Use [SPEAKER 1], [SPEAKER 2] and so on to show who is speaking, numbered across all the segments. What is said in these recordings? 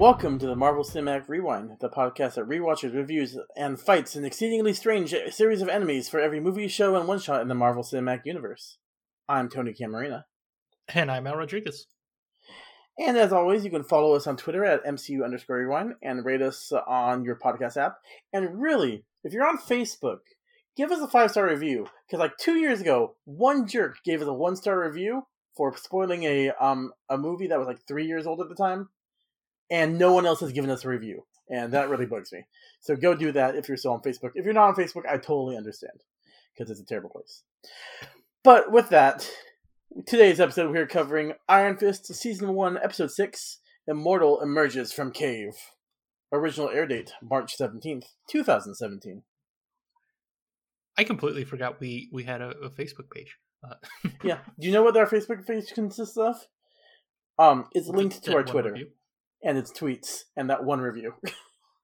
[SPEAKER 1] Welcome to the Marvel Cinematic Rewind, the podcast that rewatches, reviews, and fights an exceedingly strange series of enemies for every movie, show, and one shot in the Marvel Cinematic Universe. I'm Tony Camarina.
[SPEAKER 2] And I'm Al Rodriguez.
[SPEAKER 1] And as always, you can follow us on Twitter at MCU underscore rewind and rate us on your podcast app. And really, if you're on Facebook, give us a five star review. Because like two years ago, one jerk gave us a one star review for spoiling a um a movie that was like three years old at the time, and no one else has given us a review, and that really bugs me. So go do that if you're still on Facebook. If you're not on Facebook, I totally understand because it's a terrible place. But with that, today's episode we're covering Iron Fist season one, episode six. Immortal emerges from cave. Original air date March seventeenth, two thousand seventeen.
[SPEAKER 2] I completely forgot we we had a, a Facebook page. Uh,
[SPEAKER 1] yeah. Do you know what our Facebook page consists of? Um, it's linked to our Twitter
[SPEAKER 2] review.
[SPEAKER 1] And its tweets and that one review.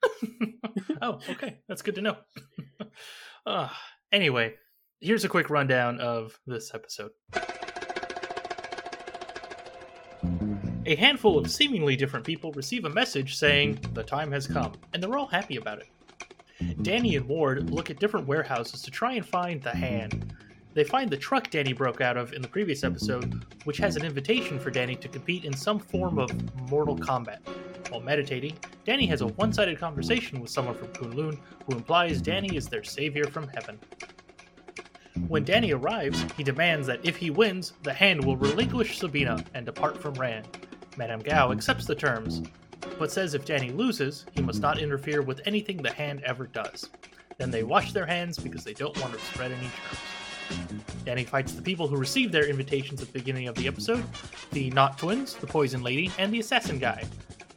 [SPEAKER 2] oh, okay, that's good to know. uh, anyway, here's a quick rundown of this episode. A handful of seemingly different people receive a message saying the time has come, and they're all happy about it. Danny and Ward look at different warehouses to try and find the hand. They find the truck Danny broke out of in the previous episode, which has an mm-hmm. invitation for Danny to compete in some form of Mortal Kombat. While meditating, Danny has a one sided conversation with someone from Kunlun who implies mm-hmm. Danny is their savior from heaven. When Danny arrives, he demands that if he wins, the hand will relinquish Sabina and depart from Rand. Madame Gao mm-hmm. accepts the terms, but says if Danny loses, he must not interfere with anything the hand ever does. Then they wash their hands because they don't want to spread any germs. Danny fights the people who received their invitations at the beginning of the episode the Not Twins, the Poison Lady, and the Assassin Guy.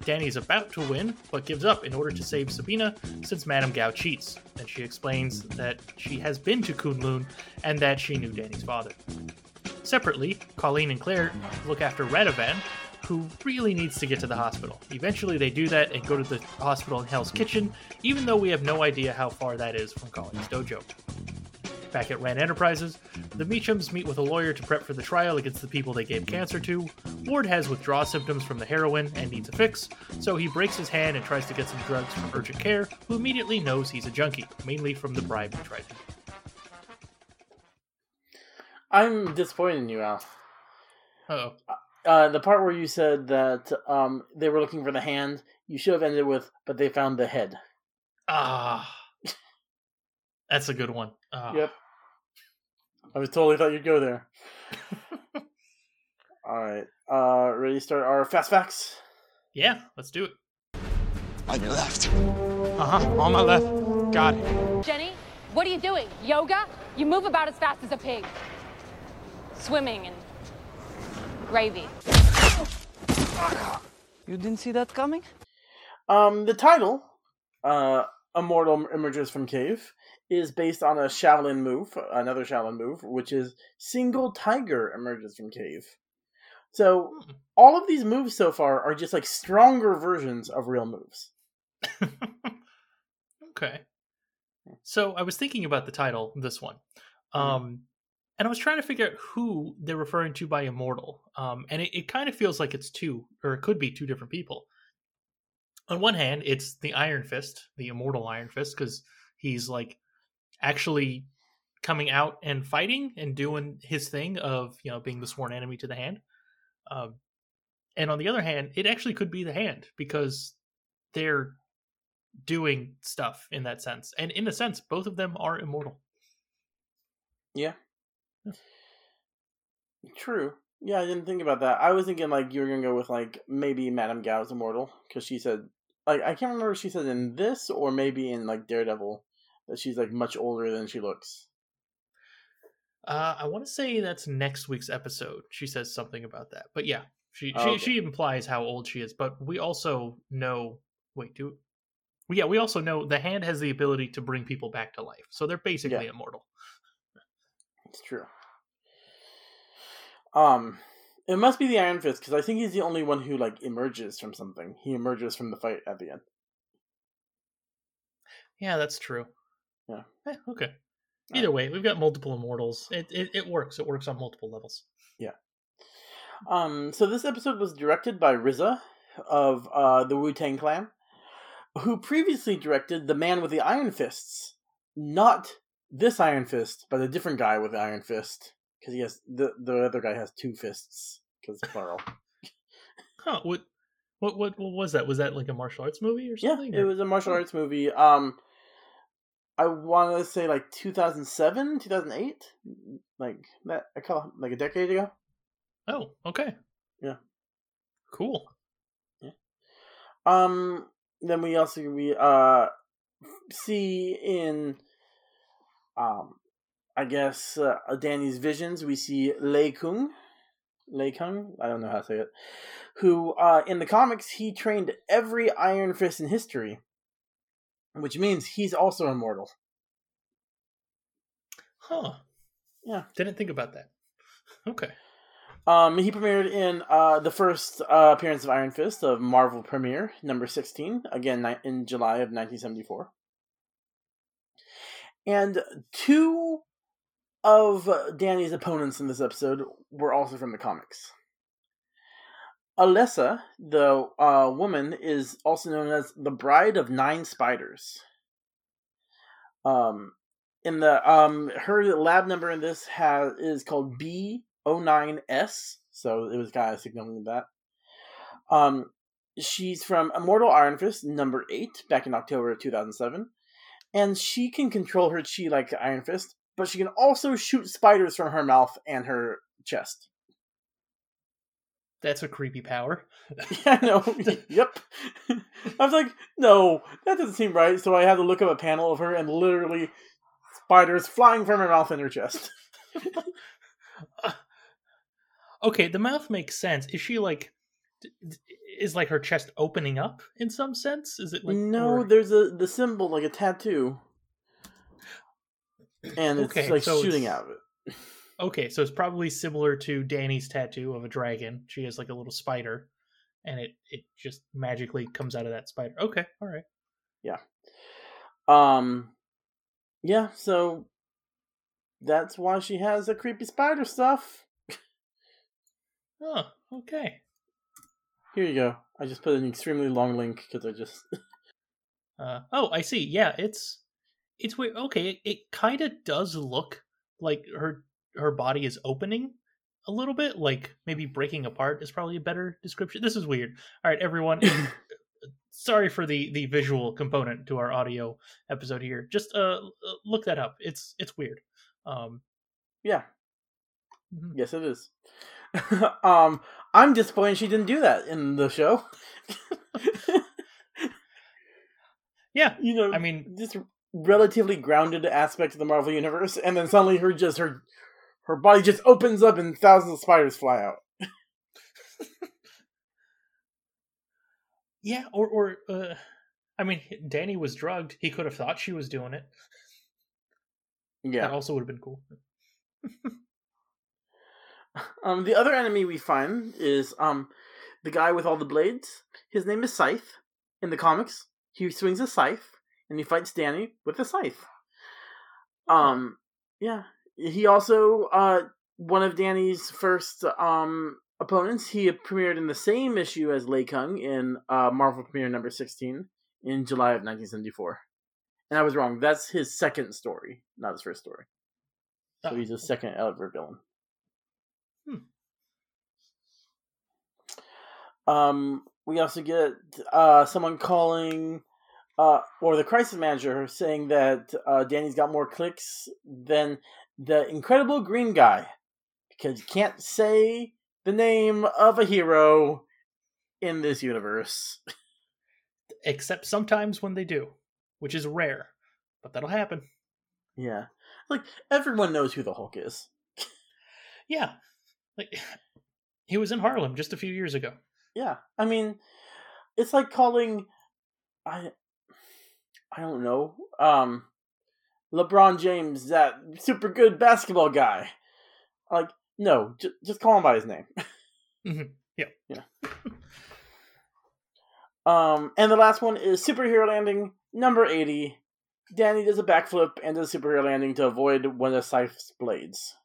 [SPEAKER 2] Danny is about to win, but gives up in order to save Sabina since Madame Gao cheats. and she explains that she has been to Kunlun and that she knew Danny's father. Separately, Colleen and Claire look after Radovan, who really needs to get to the hospital. Eventually, they do that and go to the hospital in Hell's Kitchen, even though we have no idea how far that is from Colleen's dojo. Back at Rand Enterprises, the Meachams meet with a lawyer to prep for the trial against the people they gave cancer to. Ward has withdrawal symptoms from the heroin and needs a fix, so he breaks his hand and tries to get some drugs from urgent care, who immediately knows he's a junkie, mainly from the bribe he tried to
[SPEAKER 1] I'm disappointed in you, Al.
[SPEAKER 2] Uh-oh.
[SPEAKER 1] Uh, the part where you said that um, they were looking for the hand, you should have ended with, but they found the head.
[SPEAKER 2] Ah. That's a good one. Ah.
[SPEAKER 1] Yep. I was totally thought you'd go there. All right. Uh, ready to start our fast facts?
[SPEAKER 2] Yeah, let's do it.
[SPEAKER 3] On your left.
[SPEAKER 4] Uh huh. On my left. Got it.
[SPEAKER 5] Jenny, what are you doing? Yoga? You move about as fast as a pig. Swimming and gravy.
[SPEAKER 6] You didn't see that coming?
[SPEAKER 1] Um, the title, uh, Immortal Emerges from Cave, is based on a Shaolin move, another Shaolin move, which is Single Tiger Emerges from Cave. So, all of these moves so far are just like stronger versions of real moves.
[SPEAKER 2] okay. So I was thinking about the title, this one. Um, and I was trying to figure out who they're referring to by immortal. Um, and it, it kind of feels like it's two, or it could be two different people. On one hand, it's the Iron Fist, the immortal Iron Fist, because he's like actually coming out and fighting and doing his thing of you know being the sworn enemy to the hand. Um, and on the other hand, it actually could be the hand because they're doing stuff in that sense, and in a sense, both of them are immortal.
[SPEAKER 1] Yeah. True. Yeah, I didn't think about that. I was thinking like you were gonna go with like maybe Madame Gao's immortal because she said like I can't remember if she said in this or maybe in like Daredevil that she's like much older than she looks.
[SPEAKER 2] Uh, I want to say that's next week's episode. She says something about that, but yeah, she
[SPEAKER 1] Oh,
[SPEAKER 2] she,
[SPEAKER 1] okay.
[SPEAKER 2] she implies how old she is. But we also know. Wait, do yeah, we also know the hand has the ability to bring people back to life, so they're basically
[SPEAKER 1] Yeah.
[SPEAKER 2] immortal.
[SPEAKER 1] It's true. Um, it must be the Iron Fist because I think he's the only one who like emerges from something. He emerges from the fight at the end.
[SPEAKER 2] Yeah, that's true.
[SPEAKER 1] Yeah.
[SPEAKER 2] Eh, okay. Either way, we've got multiple immortals. It, it it works. It works on multiple levels. Yeah.
[SPEAKER 1] Um, so this episode was directed by RZA of uh, the Wu Tang Clan, who previously directed The Man with the Iron Fists. Not this Iron Fist, but a different guy with the Iron Fist. Because he has the the other guy has two fists because plural.
[SPEAKER 2] Huh? What, what? What? What was that? Was that like a martial arts movie or something?
[SPEAKER 1] yeah,
[SPEAKER 2] something?
[SPEAKER 1] it was a martial arts movie. Um, I want to say like 2007, 2008, like that. I call like a decade ago.
[SPEAKER 2] Oh, okay.
[SPEAKER 1] Yeah.
[SPEAKER 2] Cool. Yeah.
[SPEAKER 1] Um, then we also we uh see in um I guess uh, Danny's visions we see Lei Kung, Lei Kung, I don't know how to say it, who uh in the comics he trained every Iron Fist in history, which means he's also immortal.
[SPEAKER 2] Huh.
[SPEAKER 1] Yeah.
[SPEAKER 2] Didn't think about that. Okay.
[SPEAKER 1] Um, he premiered in uh, the first uh, appearance of Iron Fist of Marvel Premiere number sixteen, again ni- in July of nineteen seventy four. And two of Danny's opponents in this episode were also from the comics. Alessa, the uh, woman, is also known as the Bride of Nine Spiders. Um, in the um, her lab number in this has is called B 09S, so it was kind of signaling that. Um, she's from Immortal Iron Fist number 8 back in October of 2007, and she can control her chi like Iron Fist, but she can also shoot spiders from her mouth and her chest.
[SPEAKER 2] That's a creepy power.
[SPEAKER 1] Yeah, I know. yep. I was like, no, that doesn't seem right. So I had to look up a panel of her and literally spiders flying from her mouth and her chest.
[SPEAKER 2] Okay, the mouth makes sense. Is she like is like her chest opening up in some sense? Is it like
[SPEAKER 1] no,
[SPEAKER 2] or-
[SPEAKER 1] there's a the symbol like a tattoo, and it's
[SPEAKER 2] Okay,
[SPEAKER 1] like
[SPEAKER 2] so
[SPEAKER 1] shooting
[SPEAKER 2] it's-
[SPEAKER 1] out of it.
[SPEAKER 2] Okay, so it's probably similar to Danny's tattoo of a dragon. She has like a little spider and it it just magically comes out of that spider. Okay, all right. Yeah.
[SPEAKER 1] Um, yeah. So that's why she has the creepy spider stuff.
[SPEAKER 2] Oh, okay.
[SPEAKER 1] Here you go. I just put an extremely long link because I just
[SPEAKER 2] Uh, oh, I see. Yeah, it's it's weird. Okay, it, it kind of does look like her her body is opening a little bit, like maybe breaking apart is probably a better description. This is weird. All right, everyone. sorry for the the visual component to our audio episode here. Just uh look that up. It's it's weird. Um,
[SPEAKER 1] yeah.
[SPEAKER 2] Mhm.
[SPEAKER 1] Yes, it is. um, I'm disappointed she didn't do that in the show.
[SPEAKER 2] yeah.
[SPEAKER 1] you know,
[SPEAKER 2] I mean,
[SPEAKER 1] this relatively grounded aspect of the Marvel universe, and then suddenly her just her her body just opens up and thousands of spiders fly out.
[SPEAKER 2] yeah. Or or uh, I mean, Danny was drugged. He could have thought she was doing it.
[SPEAKER 1] Yeah, that
[SPEAKER 2] also would have been cool.
[SPEAKER 1] Um, the other enemy we find is um the guy with all the blades. His name is Scythe. In the comics, he swings a scythe and he fights Danny with a scythe. Um, yeah. He also uh one of Danny's first um opponents. He premiered in the same issue as Lei Kung in uh Marvel Premiere number sixteen in July of nineteen seventy four. And I was wrong. That's his second story, not his first story. So
[SPEAKER 2] Oh,
[SPEAKER 1] he's a second ever villain. Um, we also get uh, someone calling, uh, or the crisis manager saying that uh, Danny's got more clicks than the Incredible Green Guy because you can't say the name of a hero in this universe.
[SPEAKER 2] except sometimes when they do, which is rare, but that'll happen.
[SPEAKER 1] yeah, like everyone knows who the Hulk is.
[SPEAKER 2] Yeah, like he was in Harlem just a few years ago.
[SPEAKER 1] Yeah, I mean, it's like calling, I, I don't know, um, LeBron James that super good basketball guy. Like, no, j- just call him by his name.
[SPEAKER 2] Mhm, yeah.
[SPEAKER 1] yeah. Um, and the last one is superhero landing number eighty. Danny does a backflip and does a superhero landing to avoid one of Scythe's blades.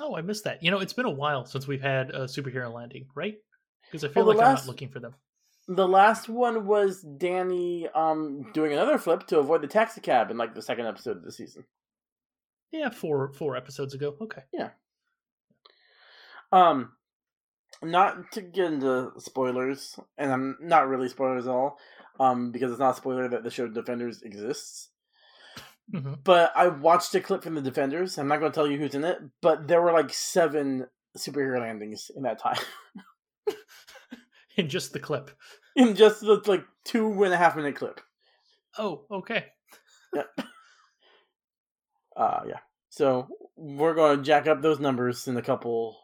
[SPEAKER 2] Oh, I missed that. You know, it's been a while since we've had a superhero landing, right? Because I feel
[SPEAKER 1] Well,
[SPEAKER 2] like I'm not looking for them.
[SPEAKER 1] The last one was Danny um doing another flip to avoid the taxi cab in like the second episode of the season.
[SPEAKER 2] Yeah, four four episodes ago. Okay. Yeah.
[SPEAKER 1] Um, not to get into spoilers, and I'm not really spoilers at all, um, because it's not a spoiler that the show Defenders exists.
[SPEAKER 2] hmm
[SPEAKER 1] But I watched a clip from the Defenders. I'm not going to tell you who's in it, but there were like seven superhero landings in that time,
[SPEAKER 2] In just the clip.
[SPEAKER 1] in just the like two and a half minute clip.
[SPEAKER 2] Oh, okay. yeah.
[SPEAKER 1] Uh, yeah. So we're going to jack up those numbers in a couple.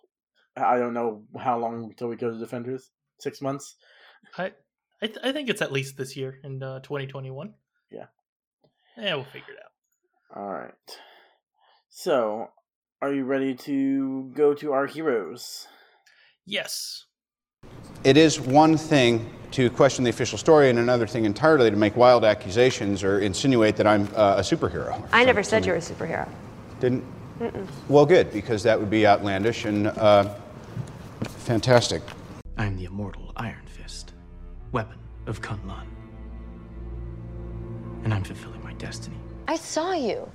[SPEAKER 1] I don't know how long until we go to Defenders. Six months.
[SPEAKER 2] I I, th- I think it's at least this year in uh, 2021.
[SPEAKER 1] Yeah.
[SPEAKER 2] Yeah, we'll figure it out.
[SPEAKER 1] All right. So, are you ready to go to our heroes?
[SPEAKER 2] Yes.
[SPEAKER 6] It is one thing to question the official story, and another thing entirely to make wild accusations or insinuate that I'm uh, a superhero.
[SPEAKER 7] I never said you were a superhero.
[SPEAKER 6] Didn't? Well, good, because that would be outlandish and uh, fantastic.
[SPEAKER 8] I am the immortal Iron Fist, weapon of Kunlun. And I'm fulfilling my destiny.
[SPEAKER 5] I saw you.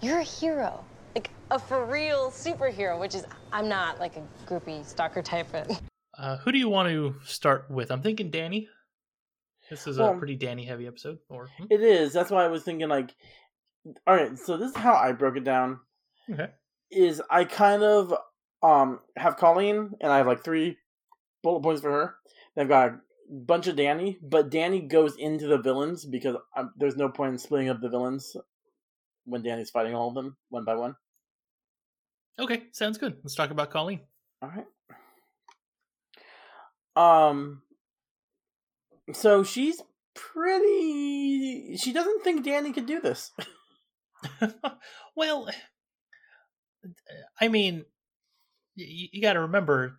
[SPEAKER 5] You're a hero. Like a for real superhero, which is, I'm not like a groupie stalker type. But
[SPEAKER 2] Uh, who do you want to start with? I'm thinking Danny. This is a pretty Danny heavy episode. Or hmm?
[SPEAKER 1] It is. That's why I was thinking, like, all right. So this is how I broke it down.
[SPEAKER 2] okay.
[SPEAKER 1] Is I kind of um have Colleen, and I have like three bullet points for her. Then I've got a bunch of Danny, but Danny goes into the villains because i there's no point in splitting up the villains when Danny's fighting all of them one by one.
[SPEAKER 2] Okay, sounds good. Let's talk about Colleen.
[SPEAKER 1] All right. Um. So she's pretty. She doesn't think Danny could do this.
[SPEAKER 2] well, I mean, you, you got to remember,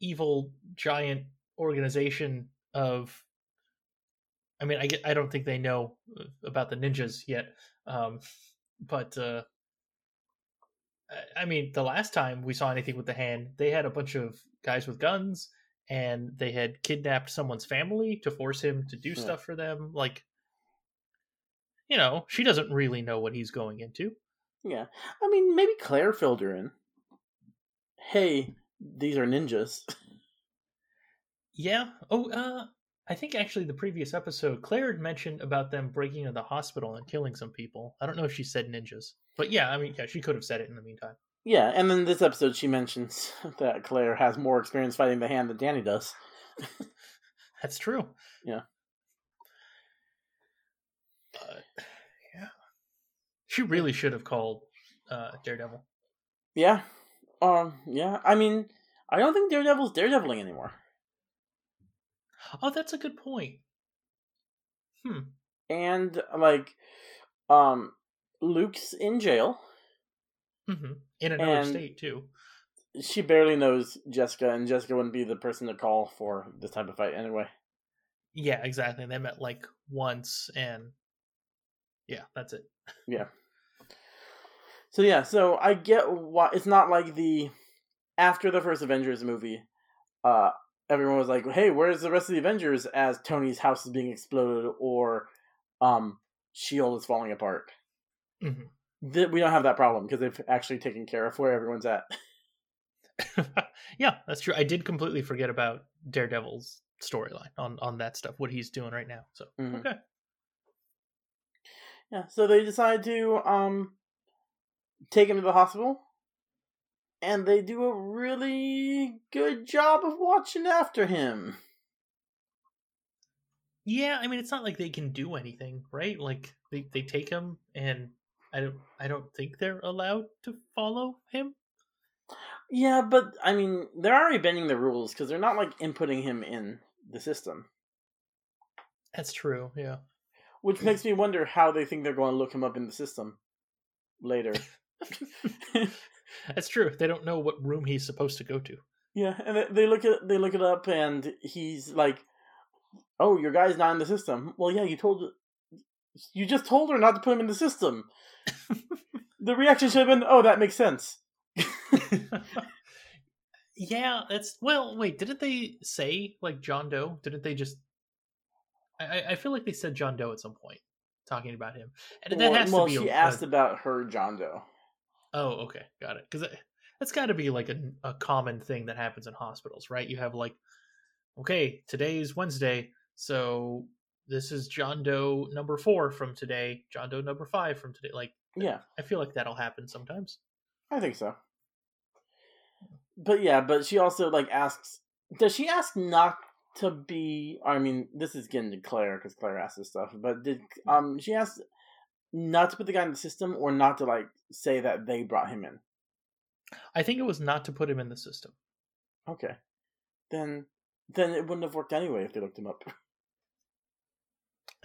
[SPEAKER 2] evil giant organization of. I mean, I get, I don't think they know uh, about the ninjas yet, um, but uh, I- I mean, the last time we saw anything with the hand, they had a bunch of guys with guns, and they had kidnapped someone's family to force him to do
[SPEAKER 1] Yeah.
[SPEAKER 2] stuff for them. Like, you know, she doesn't really know what he's going into.
[SPEAKER 1] Yeah, I mean, maybe Claire filled her in. Hey, these are ninjas.
[SPEAKER 2] Yeah. Oh, uh, I think actually the previous episode, Claire had mentioned about them breaking into the hospital and killing some people. I don't know if she said ninjas, but yeah, I mean, yeah, she could have said it in the meantime.
[SPEAKER 1] Yeah, and then this episode she mentions that Claire has more experience fighting the hand than Danny does.
[SPEAKER 2] That's true.
[SPEAKER 1] Yeah.
[SPEAKER 2] But yeah, she really should have called uh, Daredevil.
[SPEAKER 1] Yeah, um, yeah. I mean, I don't think Daredevil's daredeviling anymore.
[SPEAKER 2] Oh, that's a good point. Hmm.
[SPEAKER 1] And like, um, Luke's in jail.
[SPEAKER 2] Hmm In another
[SPEAKER 1] And-
[SPEAKER 2] state too.
[SPEAKER 1] She barely knows Jessica, and Jessica wouldn't be the person to call for this type of fight anyway.
[SPEAKER 2] Yeah, exactly. They met like once, and yeah, that's it.
[SPEAKER 1] Yeah. So yeah, so I get why it's not like the after the first Avengers movie, uh everyone was like, "Hey, where's the rest of the Avengers?" as Tony's house is being exploded or um Shield is falling apart.
[SPEAKER 2] Mhm.
[SPEAKER 1] Th- we don't have that problem because they've actually taken care of where everyone's at.
[SPEAKER 2] yeah, that's true. I did completely forget about Daredevil's storyline on on that stuff. What he's doing right now. So
[SPEAKER 1] Mhm.
[SPEAKER 2] okay.
[SPEAKER 1] Yeah, so they decide to um take him to the hospital and they do a really good job of watching after him.
[SPEAKER 2] Yeah, I mean, it's not like they can do anything, right? Like they they take him, and I don't I don't think they're allowed to follow him.
[SPEAKER 1] Yeah, but I mean, they're already bending the rules because they're not like inputting him in the system,
[SPEAKER 2] That's true. Yeah.
[SPEAKER 1] which makes me wonder how they think they're going to look him up in the system later.
[SPEAKER 2] That's true. They don't know what room he's supposed to go to.
[SPEAKER 1] yeah, and they- they look at they look it up, and he's like, "Oh, your guy's not in the system." Well, yeah, you told you just told her not to put him in the system. The reaction should have been, "Oh, that makes sense."
[SPEAKER 2] Yeah, that's well. Wait, didn't they say like John Doe? Didn't they just? I, I- feel like they said John Doe at some point, talking about him, and that
[SPEAKER 1] well,
[SPEAKER 2] has
[SPEAKER 1] well,
[SPEAKER 2] to be.
[SPEAKER 1] she
[SPEAKER 2] a,
[SPEAKER 1] asked
[SPEAKER 2] a-
[SPEAKER 1] about her John Doe.
[SPEAKER 2] Oh, okay, got it. Because uh, that's got to be like a, a common thing that happens in hospitals, right? You have like, okay, today's Wednesday, so this is John Doe number four from today, John Doe number five from today. Like,
[SPEAKER 1] Yeah,
[SPEAKER 2] I feel like that'll happen sometimes.
[SPEAKER 1] I think so. But yeah, but she also like asks. Does she ask not to be? I mean, this is getting to Claire because Claire asks this stuff. But did um she ask not to put the guy in the system or not to like say that they brought him in?
[SPEAKER 2] I think it was not to put him in the system.
[SPEAKER 1] Okay, then then it wouldn't have worked anyway if they looked him up.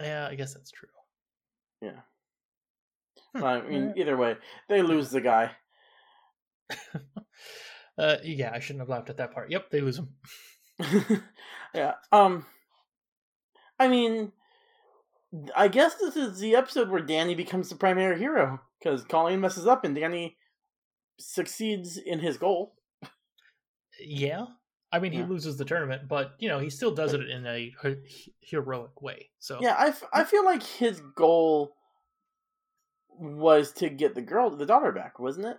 [SPEAKER 2] Yeah, I guess that's true.
[SPEAKER 1] Yeah.
[SPEAKER 2] Hmm.
[SPEAKER 1] I mean, either way, they lose the guy.
[SPEAKER 2] uh, yeah, I shouldn't have laughed at that part. Yep, they lose him.
[SPEAKER 1] yeah. Um. I mean, I guess this is the episode where Danny becomes the primary hero because Colleen messes up and Danny succeeds in his goal.
[SPEAKER 2] Yeah, I mean, he
[SPEAKER 1] Yeah.
[SPEAKER 2] loses the tournament, but you know, he still does it in a heroic way. So
[SPEAKER 1] Yeah, I, f- I feel like his goal was to get the girl, the daughter back, wasn't it?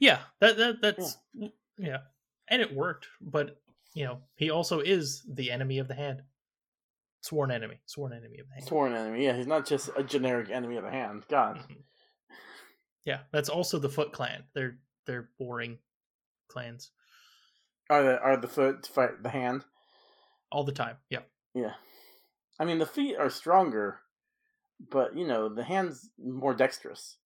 [SPEAKER 2] yeah, that that that's yeah. and it worked. But you know, he also is the enemy of the hand, sworn enemy, sworn enemy of the hand.
[SPEAKER 1] Sworn enemy. Yeah, he's not just a generic enemy of the hand. God.
[SPEAKER 2] Mhm. Yeah, that's also the Foot Clan. They're they're boring clans
[SPEAKER 1] Are the are the foot fight the hand?
[SPEAKER 2] all the time. Yeah,
[SPEAKER 1] Yeah. I mean, the feet are stronger, but you know the hands more dexterous.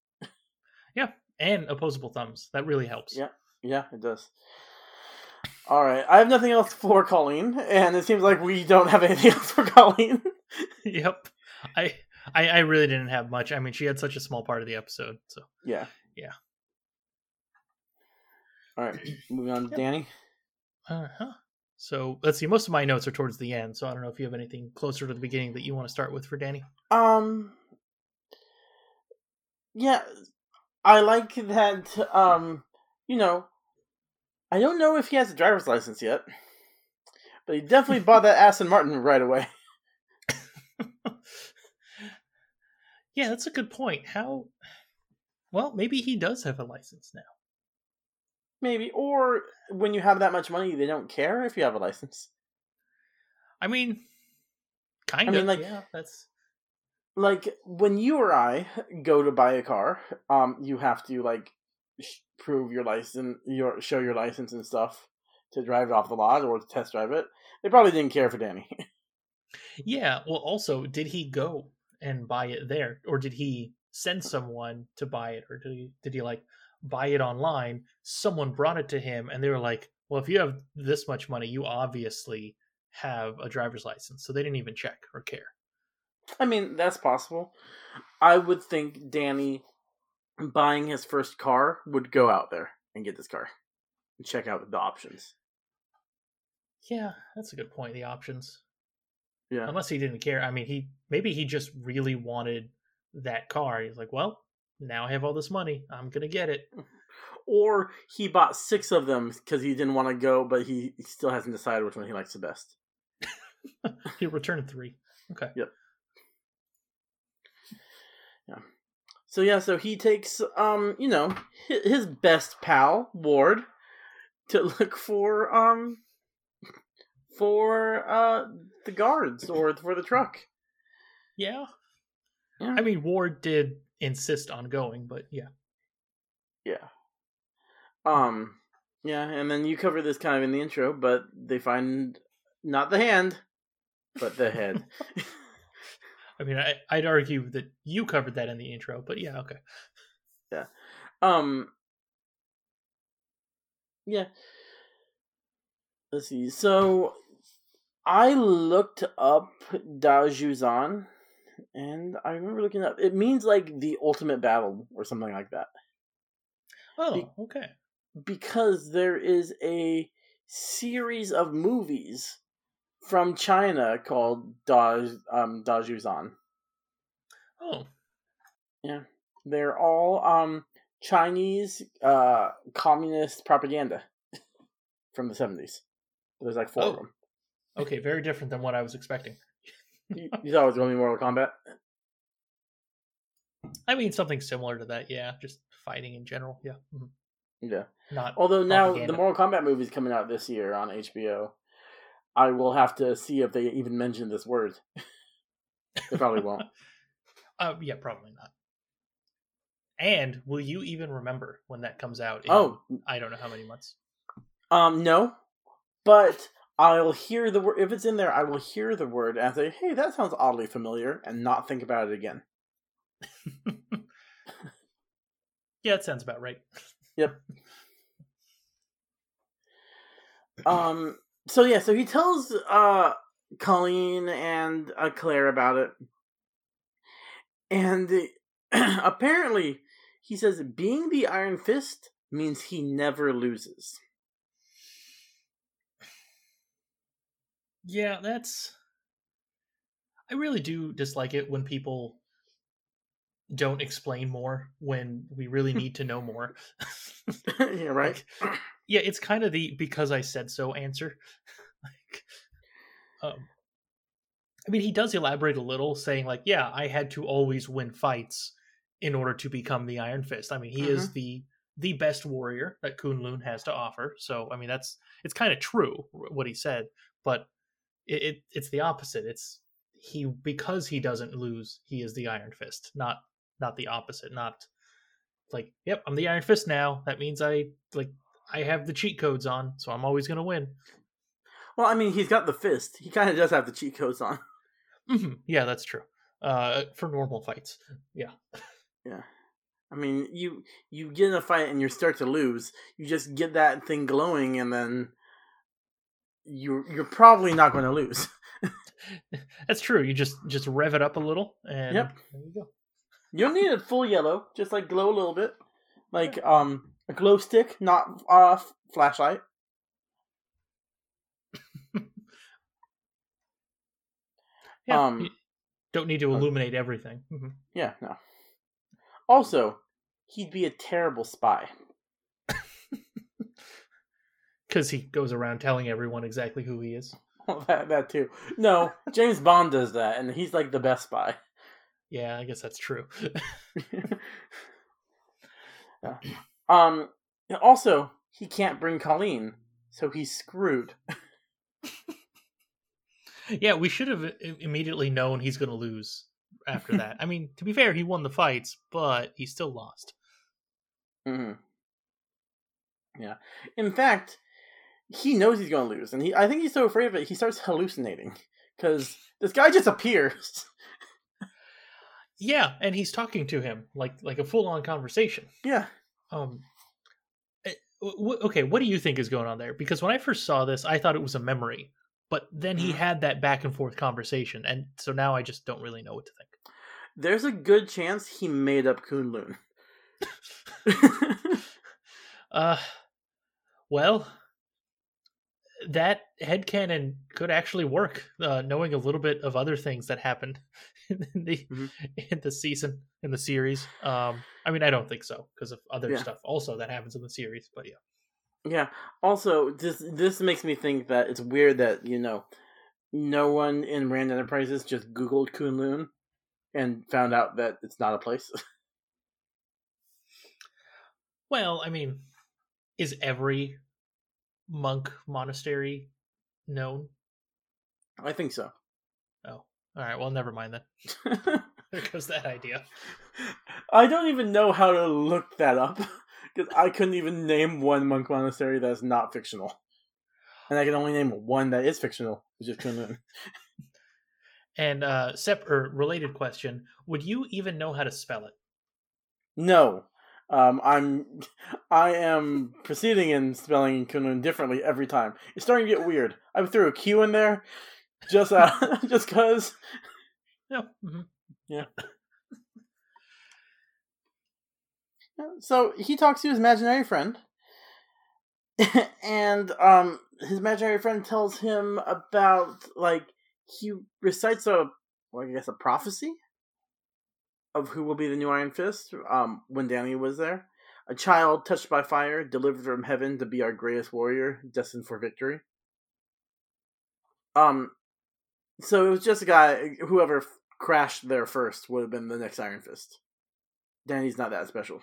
[SPEAKER 2] Yeah, and opposable thumbs. That really helps.
[SPEAKER 1] Yeah. Yeah, it does. All right, I have nothing else for Colleen, and it seems like we don't have anything else for Colleen.
[SPEAKER 2] yep. I, I I really didn't have much. I mean, she had such a small part of the episode. So
[SPEAKER 1] yeah.
[SPEAKER 2] Yeah.
[SPEAKER 1] All right, moving on to
[SPEAKER 2] Yep.
[SPEAKER 1] Danny.
[SPEAKER 2] Uh huh. So let's see. Most of my notes are towards the end, so I don't know if you have anything closer to the beginning that you want to start with for Danny.
[SPEAKER 1] Um. Yeah, I like that. Um, you know, I don't know if he has a driver's license yet, but he definitely bought that Aston Martin right away.
[SPEAKER 2] yeah, that's a good point. How? Well, maybe he does have a license now.
[SPEAKER 1] Maybe, or when you have that much money, they don't care if you have a license.
[SPEAKER 2] I mean, kind
[SPEAKER 1] I mean,
[SPEAKER 2] of.
[SPEAKER 1] like-
[SPEAKER 2] yeah, that's
[SPEAKER 1] Like when you or I go to buy a car, um, you have to like sh- prove your license, your show your license and stuff to drive it off the lot or to test drive it. They probably didn't care for Danny.
[SPEAKER 2] yeah. Well, also, did he go and buy it there, or did he send someone to buy it, or did he did he like buy it online? Someone brought it to him, and they were like, "Well, if you have this much money, you obviously have a driver's license." So they didn't even check or care.
[SPEAKER 1] I mean, that's possible. I would think Danny buying his first car would go out there and get this car and check out the options.
[SPEAKER 2] Yeah, that's a good point. The options.
[SPEAKER 1] Yeah.
[SPEAKER 2] Unless he didn't care. I mean, he maybe he just really wanted that car. He's like, well, now I have all this money. I'm gonna get it.
[SPEAKER 1] Or he bought six of them because he didn't want to go, but he he still hasn't decided which one he likes the best.
[SPEAKER 2] he returned three. Okay. Yep. Yeah.
[SPEAKER 1] So yeah, so he takes um, you know, his, his best pal Ward to look for um for uh the guards or for the truck.
[SPEAKER 2] Yeah.
[SPEAKER 1] Yeah.
[SPEAKER 2] I mean, Ward did insist on going, but yeah.
[SPEAKER 1] Yeah. Um yeah, and then you cover this kind of in the intro, but they find not the hand, but the head.
[SPEAKER 2] I mean, I, I'd argue that you covered that in the intro, but yeah, okay. Yeah.
[SPEAKER 1] Um. Yeah. Let's see. So, I looked up Dajuzan, and I remember looking up. It means like the ultimate battle or something like that,
[SPEAKER 2] Oh,
[SPEAKER 1] Be-
[SPEAKER 2] okay.
[SPEAKER 1] because there is a series of movies from China called Daj um Dajuzan.
[SPEAKER 2] Oh, Yeah.
[SPEAKER 1] They're all um Chinese uh communist propaganda. from the seventies. There's like four of
[SPEAKER 2] Oh.
[SPEAKER 1] them.
[SPEAKER 2] Okay, very different than what I was expecting.
[SPEAKER 1] You, thought it was going to be Mortal Kombat?
[SPEAKER 2] I mean, something similar to that. Yeah, just fighting in general. Yeah, mhm.
[SPEAKER 1] Yeah.
[SPEAKER 2] not.
[SPEAKER 1] Although now
[SPEAKER 2] propaganda.
[SPEAKER 1] the Mortal Kombat movie's coming out this year on HBO, I will have to see if they even mention this word. they probably won't.
[SPEAKER 2] Uh, yeah, probably not. And will you even remember when that comes out? in,
[SPEAKER 1] Oh,
[SPEAKER 2] I don't know how many months.
[SPEAKER 1] um, no, but I'll hear the word if it's in there. I will hear the word and say, "Hey, that sounds oddly familiar," and not think about it again.
[SPEAKER 2] Yeah, it sounds about right.
[SPEAKER 1] Yep. Um. So yeah. So he tells uh Colleen and uh, Claire about it, and apparently he says being the Iron Fist means he never loses.
[SPEAKER 2] Yeah, that's. I really do dislike it when people don't explain more when we really need to know more.
[SPEAKER 1] yeah. Right.
[SPEAKER 2] Like, yeah, it's kind of the because I said so answer. like, um, I mean, he does elaborate a little, saying like, "Yeah, I had to always win fights in order to become the Iron Fist." I mean, he is the the best warrior that Kunlun has to offer. So, I mean, that's it's kind of true what he said, but it, it it's the opposite. It's he because he doesn't lose, he is the Iron Fist, not not the opposite. Not like, yep, I'm the Iron Fist now. That means I like I have the cheat codes on, so I'm always gonna win.
[SPEAKER 1] Well, I mean, he's got the fist. He kind of does have the cheat codes on.
[SPEAKER 2] hmm Yeah, that's true. Uh, for normal fights, yeah.
[SPEAKER 1] Yeah. I mean, you you get in a fight and you start to lose. You just get that thing glowing, and then you you're probably not going to lose.
[SPEAKER 2] That's true. You just just rev it up a little, and
[SPEAKER 1] Yep.
[SPEAKER 2] there you go.
[SPEAKER 1] You don't need it full yellow. Just like glow a little bit, like um a glow stick, not uh flashlight.
[SPEAKER 2] Yeah,
[SPEAKER 1] Um,
[SPEAKER 2] don't need to illuminate everything. hmm
[SPEAKER 1] Yeah, no. Also, he'd be a terrible spy.
[SPEAKER 2] Because he goes around telling everyone exactly who he is.
[SPEAKER 1] that that too. No, James Bond does that, and he's like the best spy.
[SPEAKER 2] Yeah, I guess that's true.
[SPEAKER 1] Yeah. Um. Also, he can't bring Colleen, so he's screwed.
[SPEAKER 2] yeah, we should have immediately known he's going to lose after that. I mean, to be fair, he won the fights, but he still lost.
[SPEAKER 1] hmm Yeah. In fact, he knows he's going to lose, and he I think he's so afraid of it he starts hallucinating because this guy just appears.
[SPEAKER 2] Yeah, and he's talking to him like like a full on conversation.
[SPEAKER 1] yeah.
[SPEAKER 2] Um, eh, w- okay, what do you think is going on there? Because when I first saw this, I thought it was a memory, but then he
[SPEAKER 1] Mhm.
[SPEAKER 2] had that back and forth conversation, and so now I just don't really know what to think.
[SPEAKER 1] There's a good chance he made up Kunlun.
[SPEAKER 2] Uh, well, that head headcanon could actually work, uh, knowing a little bit of other things that happened in the
[SPEAKER 1] Mhm.
[SPEAKER 2] in the season in the series. Um, I mean, I don't think so because of other
[SPEAKER 1] Yeah.
[SPEAKER 2] stuff also that happens in the series. But yeah,
[SPEAKER 1] Yeah. Also, this this makes me think that it's weird that you know, no one in Rand Enterprises just Googled Kunlun and found out that it's not a place.
[SPEAKER 2] well, I mean, is every monk monastery known?
[SPEAKER 1] I think so.
[SPEAKER 2] Oh, all right. Well, never mind then. There goes that idea.
[SPEAKER 1] I don't even know how to look that up because I couldn't even name one monk monastery that's not fictional, and I can only name one that is fictional, which is Kunlun.
[SPEAKER 2] And uh, sep- or related question: Would you even know how to spell it?
[SPEAKER 1] No. Um, I'm, I am proceeding in spelling Kunlun differently every time. It's starting to get weird. I threw a Q in there, just uh, just cause.
[SPEAKER 2] No. mhm.
[SPEAKER 1] So he talks to his imaginary friend, and um, his imaginary friend tells him about like he recites a, well, I guess a prophecy of who will be the new Iron Fist. Um, when Danny was there, a child touched by fire, delivered from heaven to be our greatest warrior, destined for victory. Um, so it was just a guy. Whoever crashed there first would have been the next Iron Fist. Danny's not that special.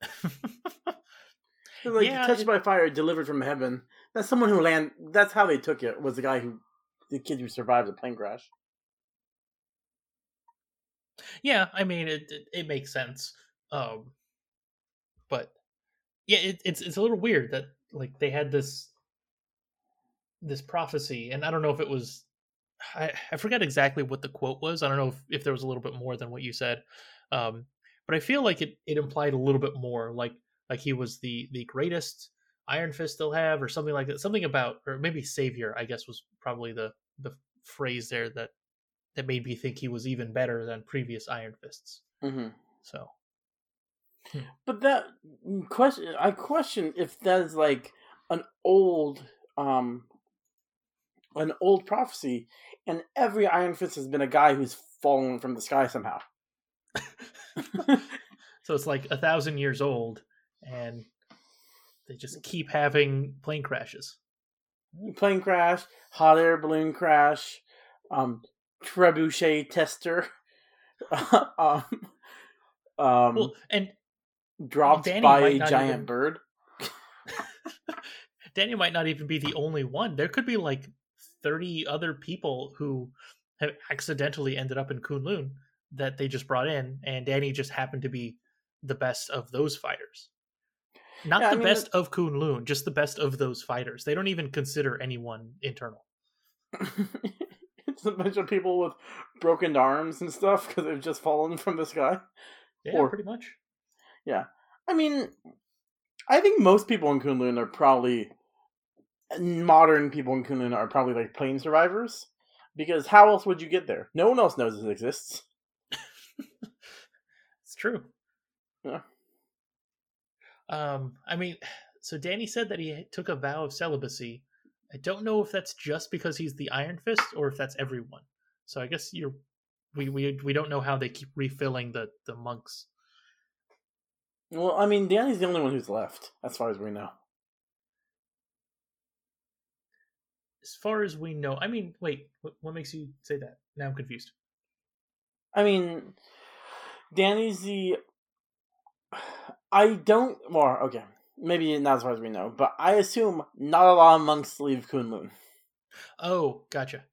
[SPEAKER 1] like
[SPEAKER 2] Yeah,
[SPEAKER 1] touched
[SPEAKER 2] it-
[SPEAKER 1] by fire, delivered from heaven. That's someone who land. That's how they took it. Was the guy who, the kid who survived the plane crash.
[SPEAKER 2] Yeah, I mean it. It, it makes sense. Um, but yeah, it, it's it's a little weird that like they had this this prophecy, and I don't know if it was. I I forget exactly what the quote was. I don't know if, if there was a little bit more than what you said, um, but I feel like it it implied a little bit more, like like he was the the greatest Iron Fist they'll have, or something like that. Something about, or maybe Savior, I guess was probably the the phrase there that that made me think he was even better than previous Iron Fists.
[SPEAKER 1] Mm-hmm.
[SPEAKER 2] So
[SPEAKER 1] But that question, I question if that is like an old, um, an old prophecy, and every Iron Fist has been a guy who's fallen from the sky somehow.
[SPEAKER 2] so it's like a thousand years old, and they just keep having plane crashes.
[SPEAKER 1] Plane crash, hot air balloon crash, um, trebuchet tester, um, um,
[SPEAKER 2] Well, and
[SPEAKER 1] dropped
[SPEAKER 2] Danny
[SPEAKER 1] by a giant
[SPEAKER 2] even-
[SPEAKER 1] bird.
[SPEAKER 2] Danny might not even be the only one. There could be like thirty other people who have accidentally ended up in Kunlun that they just brought in, and Danny just happened to be the best of those fighters. Not
[SPEAKER 1] Yeah, I
[SPEAKER 2] the
[SPEAKER 1] mean,
[SPEAKER 2] best of Kunlun, just the best of those fighters. They don't even consider anyone internal.
[SPEAKER 1] a bunch of people with broken arms and stuff because they've just fallen from the sky.
[SPEAKER 2] Yeah,
[SPEAKER 1] Or-
[SPEAKER 2] pretty much.
[SPEAKER 1] Yeah. I mean, I think most people in Kunlun are probably modern people in Kunlun are probably like plane survivors because how else would you get there? No one else knows it exists.
[SPEAKER 2] It's true.
[SPEAKER 1] Yeah.
[SPEAKER 2] Um, I mean, so Danny said that he took a vow of celibacy. I don't know if that's just because he's the Iron Fist or if that's everyone. So I guess you're we we we don't know how they keep refilling the the monks.
[SPEAKER 1] Well, I mean, Danny's the only one who's left, as far as we know.
[SPEAKER 2] As far as we know, I mean, wait, what, what makes you say that? Now I'm confused.
[SPEAKER 1] I mean, Danny's the. I don't. Well, okay. Maybe not as far as we know, but I assume not a lot of monks leave Kunlun.
[SPEAKER 2] Oh, gotcha.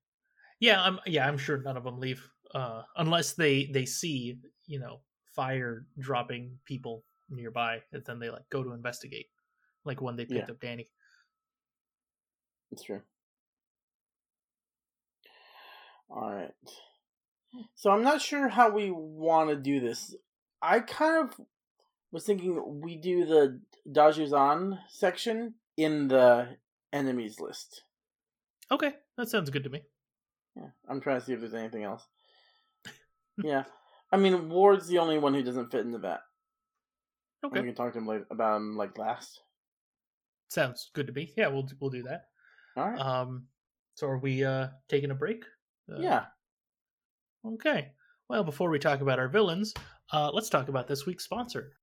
[SPEAKER 2] Yeah, I'm yeah, I'm sure none of them leave uh unless they they see, you know, fire dropping people nearby and then they like go to investigate. Like when they picked
[SPEAKER 1] Yeah.
[SPEAKER 2] up Danny.
[SPEAKER 1] It's true. All right. So I'm not sure how we want to do this. I kind of was thinking we do the Dajuzan section in the enemies list.
[SPEAKER 2] Okay, that sounds good to me.
[SPEAKER 1] Yeah, I'm trying to see if there's anything else. yeah, I mean Ward's the only one who doesn't fit into that.
[SPEAKER 2] Okay.
[SPEAKER 1] We can talk to him later, about him like last.
[SPEAKER 2] Sounds good to me. Yeah, we'll we'll do that.
[SPEAKER 1] All right.
[SPEAKER 2] Um so are we uh taking a break? Uh,
[SPEAKER 1] yeah.
[SPEAKER 2] Okay. Well, before we talk about our villains, uh let's talk about this week's sponsor.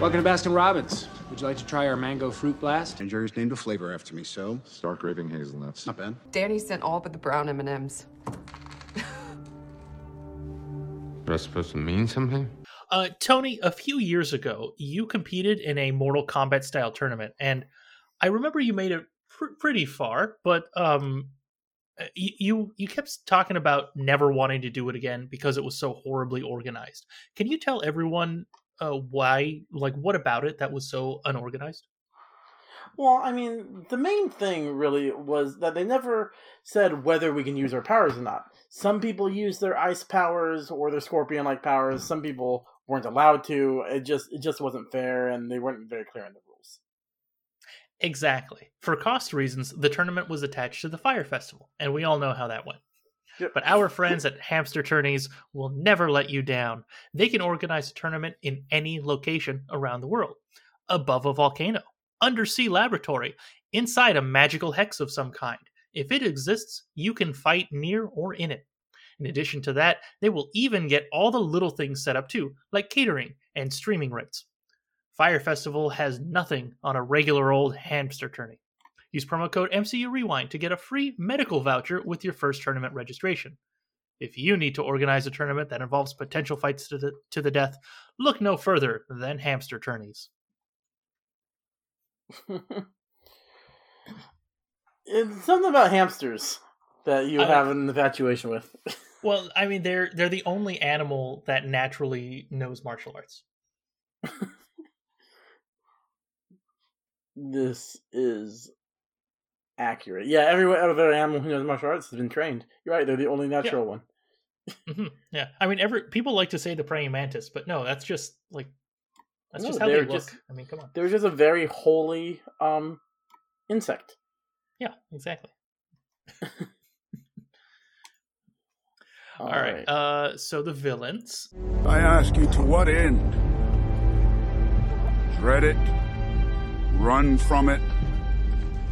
[SPEAKER 7] Welcome to Baskin Robbins. Would you like to try our mango fruit blast?
[SPEAKER 6] And Jerry's named a flavor after me, so
[SPEAKER 3] Stark raving hazelnuts.
[SPEAKER 6] not bad.
[SPEAKER 9] Danny sent all but the brown M&Ms.
[SPEAKER 3] That's supposed to mean something?
[SPEAKER 2] Uh, Tony, a few years ago, you competed in a Mortal Kombat style tournament, and I remember you made it pr- pretty far, but um, uh, you, you you kept talking about never wanting to do it again because it was so horribly organized. Can you tell everyone uh, why, like, what about it that was so unorganized?
[SPEAKER 1] Well, I mean, the main thing really was that they never said whether we can use our powers or not. Some people use their ice powers or their scorpion-like powers. Some people weren't allowed to. It just it just wasn't fair, and they weren't very clear in the rules.
[SPEAKER 2] Exactly. For cost reasons, the tournament was attached to the Fyre Festival, and we all know how that went.
[SPEAKER 1] Yep.
[SPEAKER 2] But our friends at Hamster Tourneys will never let you down. They can organize a tournament in any location around the world above a volcano, undersea laboratory, inside a magical hex of some kind. If it exists, you can fight near or in it. In addition to that, they will even get all the little things set up too, like catering and streaming rights. Fyre Festival has nothing on a regular old hamster tourney. Use promo code MCU Rewind to get a free medical voucher with your first tournament registration. If you need to organize a tournament that involves potential fights to the, to the death, look no further than hamster tourneys.
[SPEAKER 1] it's something about hamsters that you
[SPEAKER 2] I-
[SPEAKER 1] have an infatuation with.
[SPEAKER 2] Well, I mean, they're they're the only animal that naturally knows martial arts.
[SPEAKER 1] this is accurate. Yeah, every other animal who knows martial arts has been trained. You're right; they're the only natural one.
[SPEAKER 2] hmm Yeah, I mean, every people like to say the praying mantis, but no, that's just like that's
[SPEAKER 1] No,
[SPEAKER 2] just how they look.
[SPEAKER 1] just-
[SPEAKER 2] I mean, come on.
[SPEAKER 1] They're just a very holy um insect.
[SPEAKER 2] Yeah, exactly.
[SPEAKER 1] All
[SPEAKER 2] All right. Uh, so the villains.
[SPEAKER 10] I ask you to what end? Dread it? Run from it?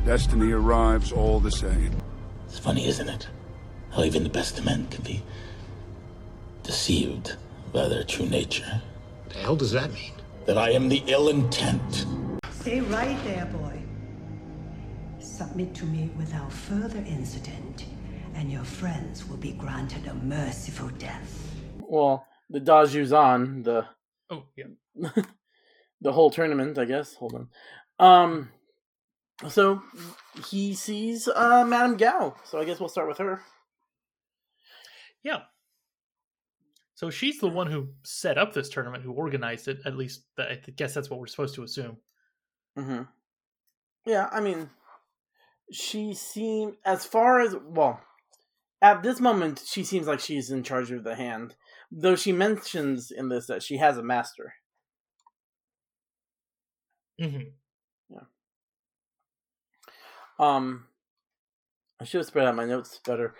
[SPEAKER 10] Destiny arrives all the same.
[SPEAKER 11] It's funny, isn't it? How even the best of men can be deceived by their true nature.
[SPEAKER 3] What The hell does that mean?
[SPEAKER 11] That I am the ill intent.
[SPEAKER 12] Stay right there, boy. Submit to me without further incident, and your friends will be granted a merciful death.
[SPEAKER 1] Well, the Dajuzan, the
[SPEAKER 2] Oh yeah.
[SPEAKER 1] the whole tournament, I guess. Hold on. Um, so he sees uh Madame Gao. So I guess we'll start with her.
[SPEAKER 2] Yeah. So she's the one who set up this tournament, who organized it. At least, I guess that's what we're supposed to assume.
[SPEAKER 1] Mm-hmm. Yeah, I mean, she seemed as far as well. At this moment, she seems like she's in charge of the hand, though she mentions in this that she has a master.
[SPEAKER 2] Mm-hmm.
[SPEAKER 1] Um, I should have spread out my notes better.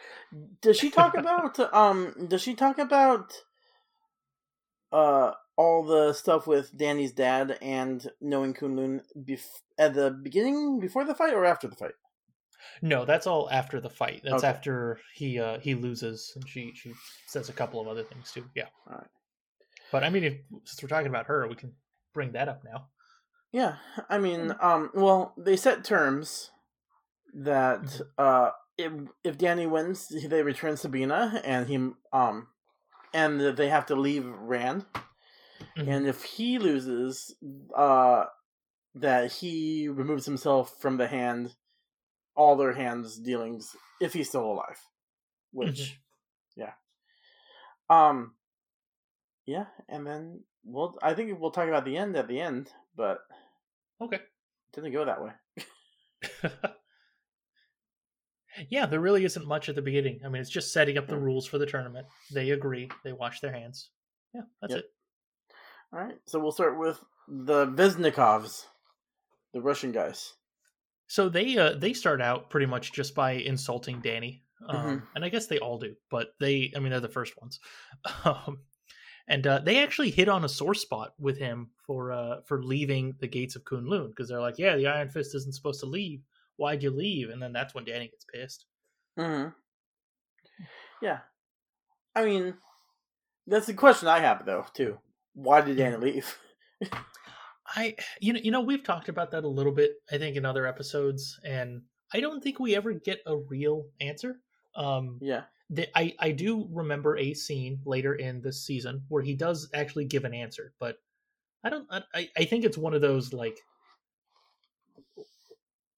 [SPEAKER 1] Does she talk about um? Does she talk about uh all the stuff with Danny's dad and knowing Kunlun bef- at the beginning, before the fight, or after the fight?
[SPEAKER 2] No, that's all after the fight. That's
[SPEAKER 1] Okay.
[SPEAKER 2] after he uh he loses, and she she says a couple of other things too. Yeah.
[SPEAKER 1] All right.
[SPEAKER 2] But I mean, if since we're talking about her, we can bring that up now.
[SPEAKER 1] Yeah, I mean, um, well, they set terms that uh, if if Danny wins, they return Sabina, and he um, and they have to leave Rand, and if he loses, uh, that he removes himself from the hand, all their hands dealings, if he's still alive, which, yeah, um, yeah, and then we'll I think we'll talk about the end at the end, but
[SPEAKER 2] Okay.
[SPEAKER 1] didn't go that way.
[SPEAKER 2] Yeah, there really isn't much at the beginning. I mean, it's just setting up the rules for the tournament. They agree. They wash their hands. Yeah, that's
[SPEAKER 1] Yep.
[SPEAKER 2] it.
[SPEAKER 1] All right, so we'll start with the Viznikovs, the Russian guys.
[SPEAKER 2] So they uh they start out pretty much just by insulting Danny, um,
[SPEAKER 1] Mhm.
[SPEAKER 2] and I guess they all do, but they I mean they're the first ones, um, and uh, they actually hit on a sore spot with him for uh for leaving the gates of Kunlun because they're like, yeah, the Iron Fist isn't supposed to leave. Why'd you leave? And then that's when Danny gets pissed.
[SPEAKER 1] Mm-hmm. Yeah, I mean, that's the question I have though too. Why did Danny leave?
[SPEAKER 2] I you know you know we've talked about that a little bit I think in other episodes and I don't think we ever get a real answer. Um
[SPEAKER 1] yeah.
[SPEAKER 2] the, I I do remember a scene later in this season where he does actually give an answer, but I don't I I think it's one of those like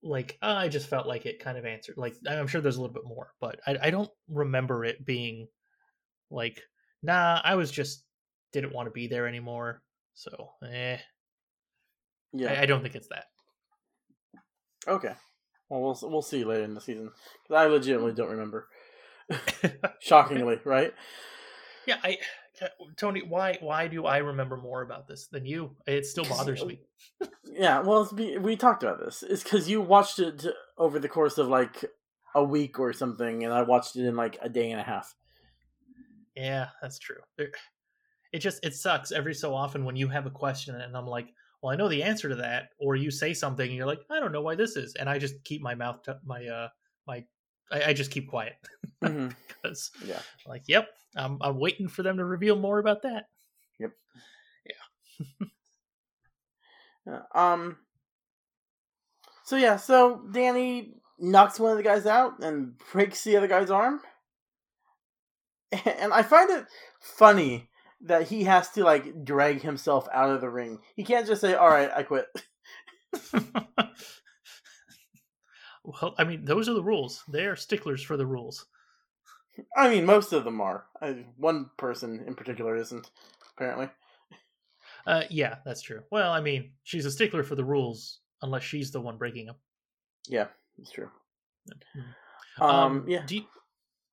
[SPEAKER 2] like "Ah, I just felt like it kind of answered. Like I'm sure there's a little bit more, but I I don't remember it being like nah, I was just didn't want to be there anymore. So, eh.
[SPEAKER 1] Yeah.
[SPEAKER 2] I, I don't think it's that.
[SPEAKER 1] Okay. Well, we'll we'll see later in the season 'Cause I legitimately don't remember. Shockingly, right?
[SPEAKER 2] Yeah, I Tony, why why do I remember more about this than you? It still bothers me.
[SPEAKER 1] Yeah. Well, it's we talked about this. It's because you watched it over the course of like a week or something, and I watched it in like a day and a half.
[SPEAKER 2] Yeah, that's true. It just it sucks every so often when you have a question and I'm like, well, I know the answer to that, or you say something and you're like, I don't know why this is, and I just keep my mouth, t- my uh, my, I, I just keep quiet
[SPEAKER 1] Mhm.
[SPEAKER 2] because,
[SPEAKER 1] Yeah.
[SPEAKER 2] like, yep, I'm I'm waiting for them to reveal more about that.
[SPEAKER 1] Yep.
[SPEAKER 2] Yeah.
[SPEAKER 1] Yeah, um. So yeah, so Danny knocks one of the guys out and breaks the other guy's arm, and I find it funny that he has to like drag himself out of the ring. He can't just say, "All right, I quit."
[SPEAKER 2] Well, I mean, those are the rules. They are sticklers for the rules.
[SPEAKER 1] I mean, most of them are. I, one person in particular isn't, apparently.
[SPEAKER 2] Uh, yeah, that's true. Well, I mean, she's a stickler for the rules unless she's the one breaking them.
[SPEAKER 1] Yeah, that's true.
[SPEAKER 2] Um,
[SPEAKER 1] Um, yeah.
[SPEAKER 2] You,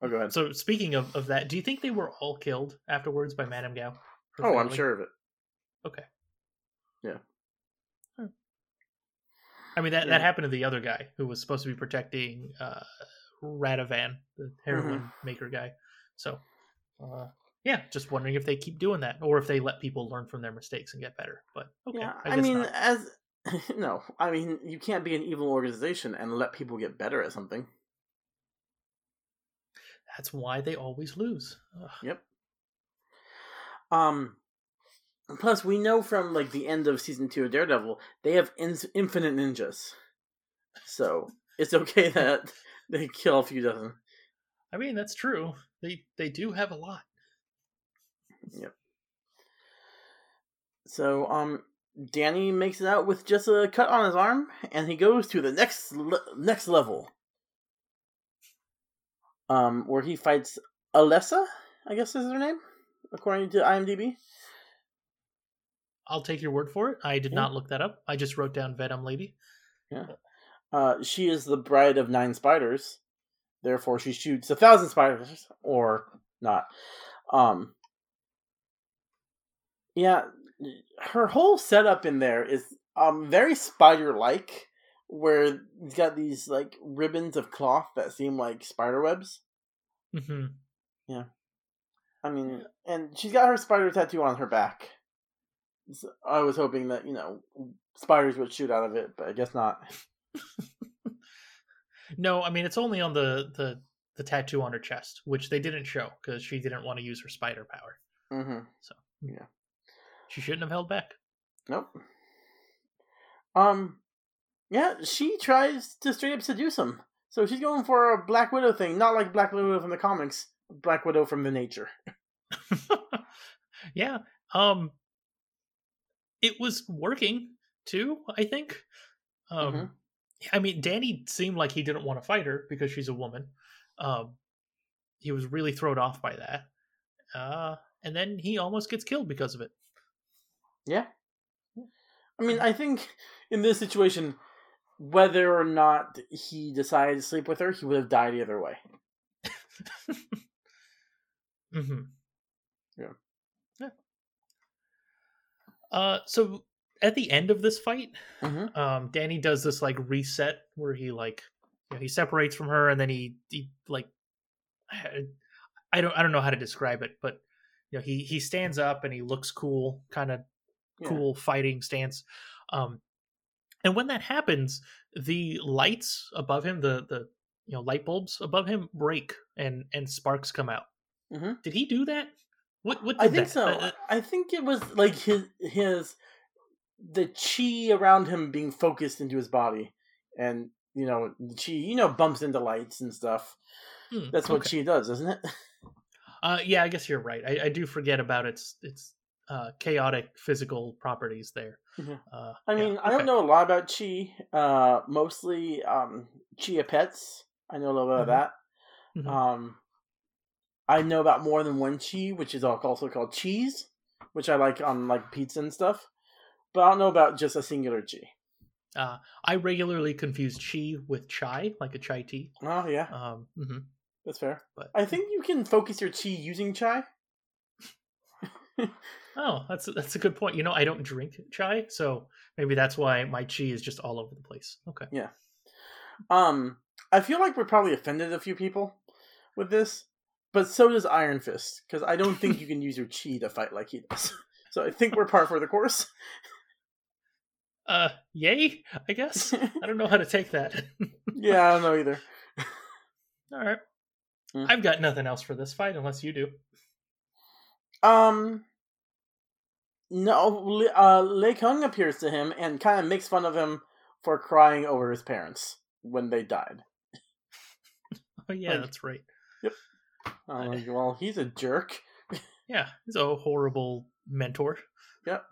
[SPEAKER 1] Oh, go ahead.
[SPEAKER 2] so, speaking of, of that, do you think they were all killed afterwards by Madame Gao?
[SPEAKER 1] Oh, I'm sure of it.
[SPEAKER 2] Okay.
[SPEAKER 1] Yeah.
[SPEAKER 2] I mean, that,
[SPEAKER 1] Yeah.
[SPEAKER 2] that happened to the other guy who was supposed to be protecting uh, Radovan, the heroin
[SPEAKER 1] Mm-hmm.
[SPEAKER 2] maker guy. So, uh, yeah, just wondering if they keep doing that or if they let people learn from their mistakes and get better. But okay,
[SPEAKER 1] yeah,
[SPEAKER 2] I,
[SPEAKER 1] I, mean,
[SPEAKER 2] not.
[SPEAKER 1] as no, I mean, you can't be an evil organization and let people get better at something.
[SPEAKER 2] that's why they always lose. Ugh.
[SPEAKER 1] Yep. Um. Plus, we know from like the end of season two of Daredevil, they have in- infinite ninjas, so it's okay that they kill a few dozen.
[SPEAKER 2] I mean, that's true. They they do have a lot.
[SPEAKER 1] Yep. So, um, Danny makes it out with just a cut on his arm, and he goes to the next le- next level. Um, where he fights Alessa, I guess is her name, according to IMDb.
[SPEAKER 2] I'll take your word for it. I did
[SPEAKER 1] Yeah.
[SPEAKER 2] not look that up. I just wrote down Venom Lady.
[SPEAKER 1] Yeah. Uh, she is the bride of nine spiders. Therefore, she shoots a thousand spiders, or not. Um. Yeah, her whole setup in there is um very spider-like, where it's got these like ribbons of cloth that seem like spider webs.
[SPEAKER 2] hmm
[SPEAKER 1] Yeah. I mean, and she's got her spider tattoo on her back. So I was hoping that you know spiders would shoot out of it, but I guess not.
[SPEAKER 2] No, I mean it's only on the the the tattoo on her chest, which they didn't show because she didn't want to use her spider power.
[SPEAKER 1] Mm-hmm.
[SPEAKER 2] So
[SPEAKER 1] Yeah.
[SPEAKER 2] she shouldn't have held back.
[SPEAKER 1] Nope. Um, yeah, she tries to straight up seduce him. So she's going for a Black Widow thing, not like Black Widow from the comics, Black Widow from the nature.
[SPEAKER 2] yeah. Um it was working too, I think. Um
[SPEAKER 1] Mhm.
[SPEAKER 2] I mean Danny seemed like he didn't want to fight her because she's a woman. Um he was really thrown off by that. Uh and then he almost gets killed because of it.
[SPEAKER 1] Yeah. I mean, I think in this situation, whether or not he decided to sleep with her, he would have died either way.
[SPEAKER 2] Mm-hmm.
[SPEAKER 1] Yeah.
[SPEAKER 2] Yeah. Uh, so at the end of this fight,
[SPEAKER 1] Mhm.
[SPEAKER 2] um, Danny does this like reset where he like you know, he separates from her and then he he like I don't I don't know how to describe it, but you know he he stands up and he looks cool, kind of
[SPEAKER 1] Yeah.
[SPEAKER 2] cool fighting stance. Um, and when that happens, the lights above him, the the you know light bulbs above him break and and sparks come out.
[SPEAKER 1] Mhm.
[SPEAKER 2] Did he do that? What what
[SPEAKER 1] I think
[SPEAKER 2] that?
[SPEAKER 1] so.
[SPEAKER 2] Uh,
[SPEAKER 1] I think it was like his his the chi around him being focused into his body, and you know, the chi you know bumps into lights and stuff.
[SPEAKER 2] Hmm,
[SPEAKER 1] That's what
[SPEAKER 2] okay.
[SPEAKER 1] chi does, isn't it?
[SPEAKER 2] Uh, yeah, I guess you're right. I, I do forget about its its uh, chaotic physical properties there.
[SPEAKER 1] Mhm.
[SPEAKER 2] Uh,
[SPEAKER 1] I
[SPEAKER 2] yeah,
[SPEAKER 1] mean, I
[SPEAKER 2] okay.
[SPEAKER 1] don't know a lot about chi. Uh, mostly um, chia pets. I know a little bit of
[SPEAKER 2] Mhm.
[SPEAKER 1] that.
[SPEAKER 2] Mhm.
[SPEAKER 1] Um, I know about more than one chi, which is also called cheese, which I like on like pizza and stuff. But I don't know about just a singular chi.
[SPEAKER 2] Uh, I regularly confuse chi with chai, like a chai tea.
[SPEAKER 1] Oh yeah,
[SPEAKER 2] Um, mhm.
[SPEAKER 1] that's fair.
[SPEAKER 2] But
[SPEAKER 1] I think you can focus your chi using chai.
[SPEAKER 2] oh, that's that's a good point. You know, I don't drink chai, so maybe that's why my chi is just all over the place. Okay.
[SPEAKER 1] Yeah. Um, I feel like we're probably offended a few people with this, but so does Iron Fist because I don't think you can use your chi to fight like he does. So I think we're par for the course.
[SPEAKER 2] Uh, yay! I guess I don't know how to take that.
[SPEAKER 1] yeah, I don't know either.
[SPEAKER 2] All right.
[SPEAKER 1] Mm.
[SPEAKER 2] I've got nothing else for this fight unless you do.
[SPEAKER 1] Um, No, uh, Lei Kung appears to him and kind of makes fun of him for crying over his parents when they died.
[SPEAKER 2] Oh yeah,
[SPEAKER 1] Like-
[SPEAKER 2] that's right.
[SPEAKER 1] I'm like, well, he's a jerk.
[SPEAKER 2] Yeah, he's a horrible mentor.
[SPEAKER 1] Yep.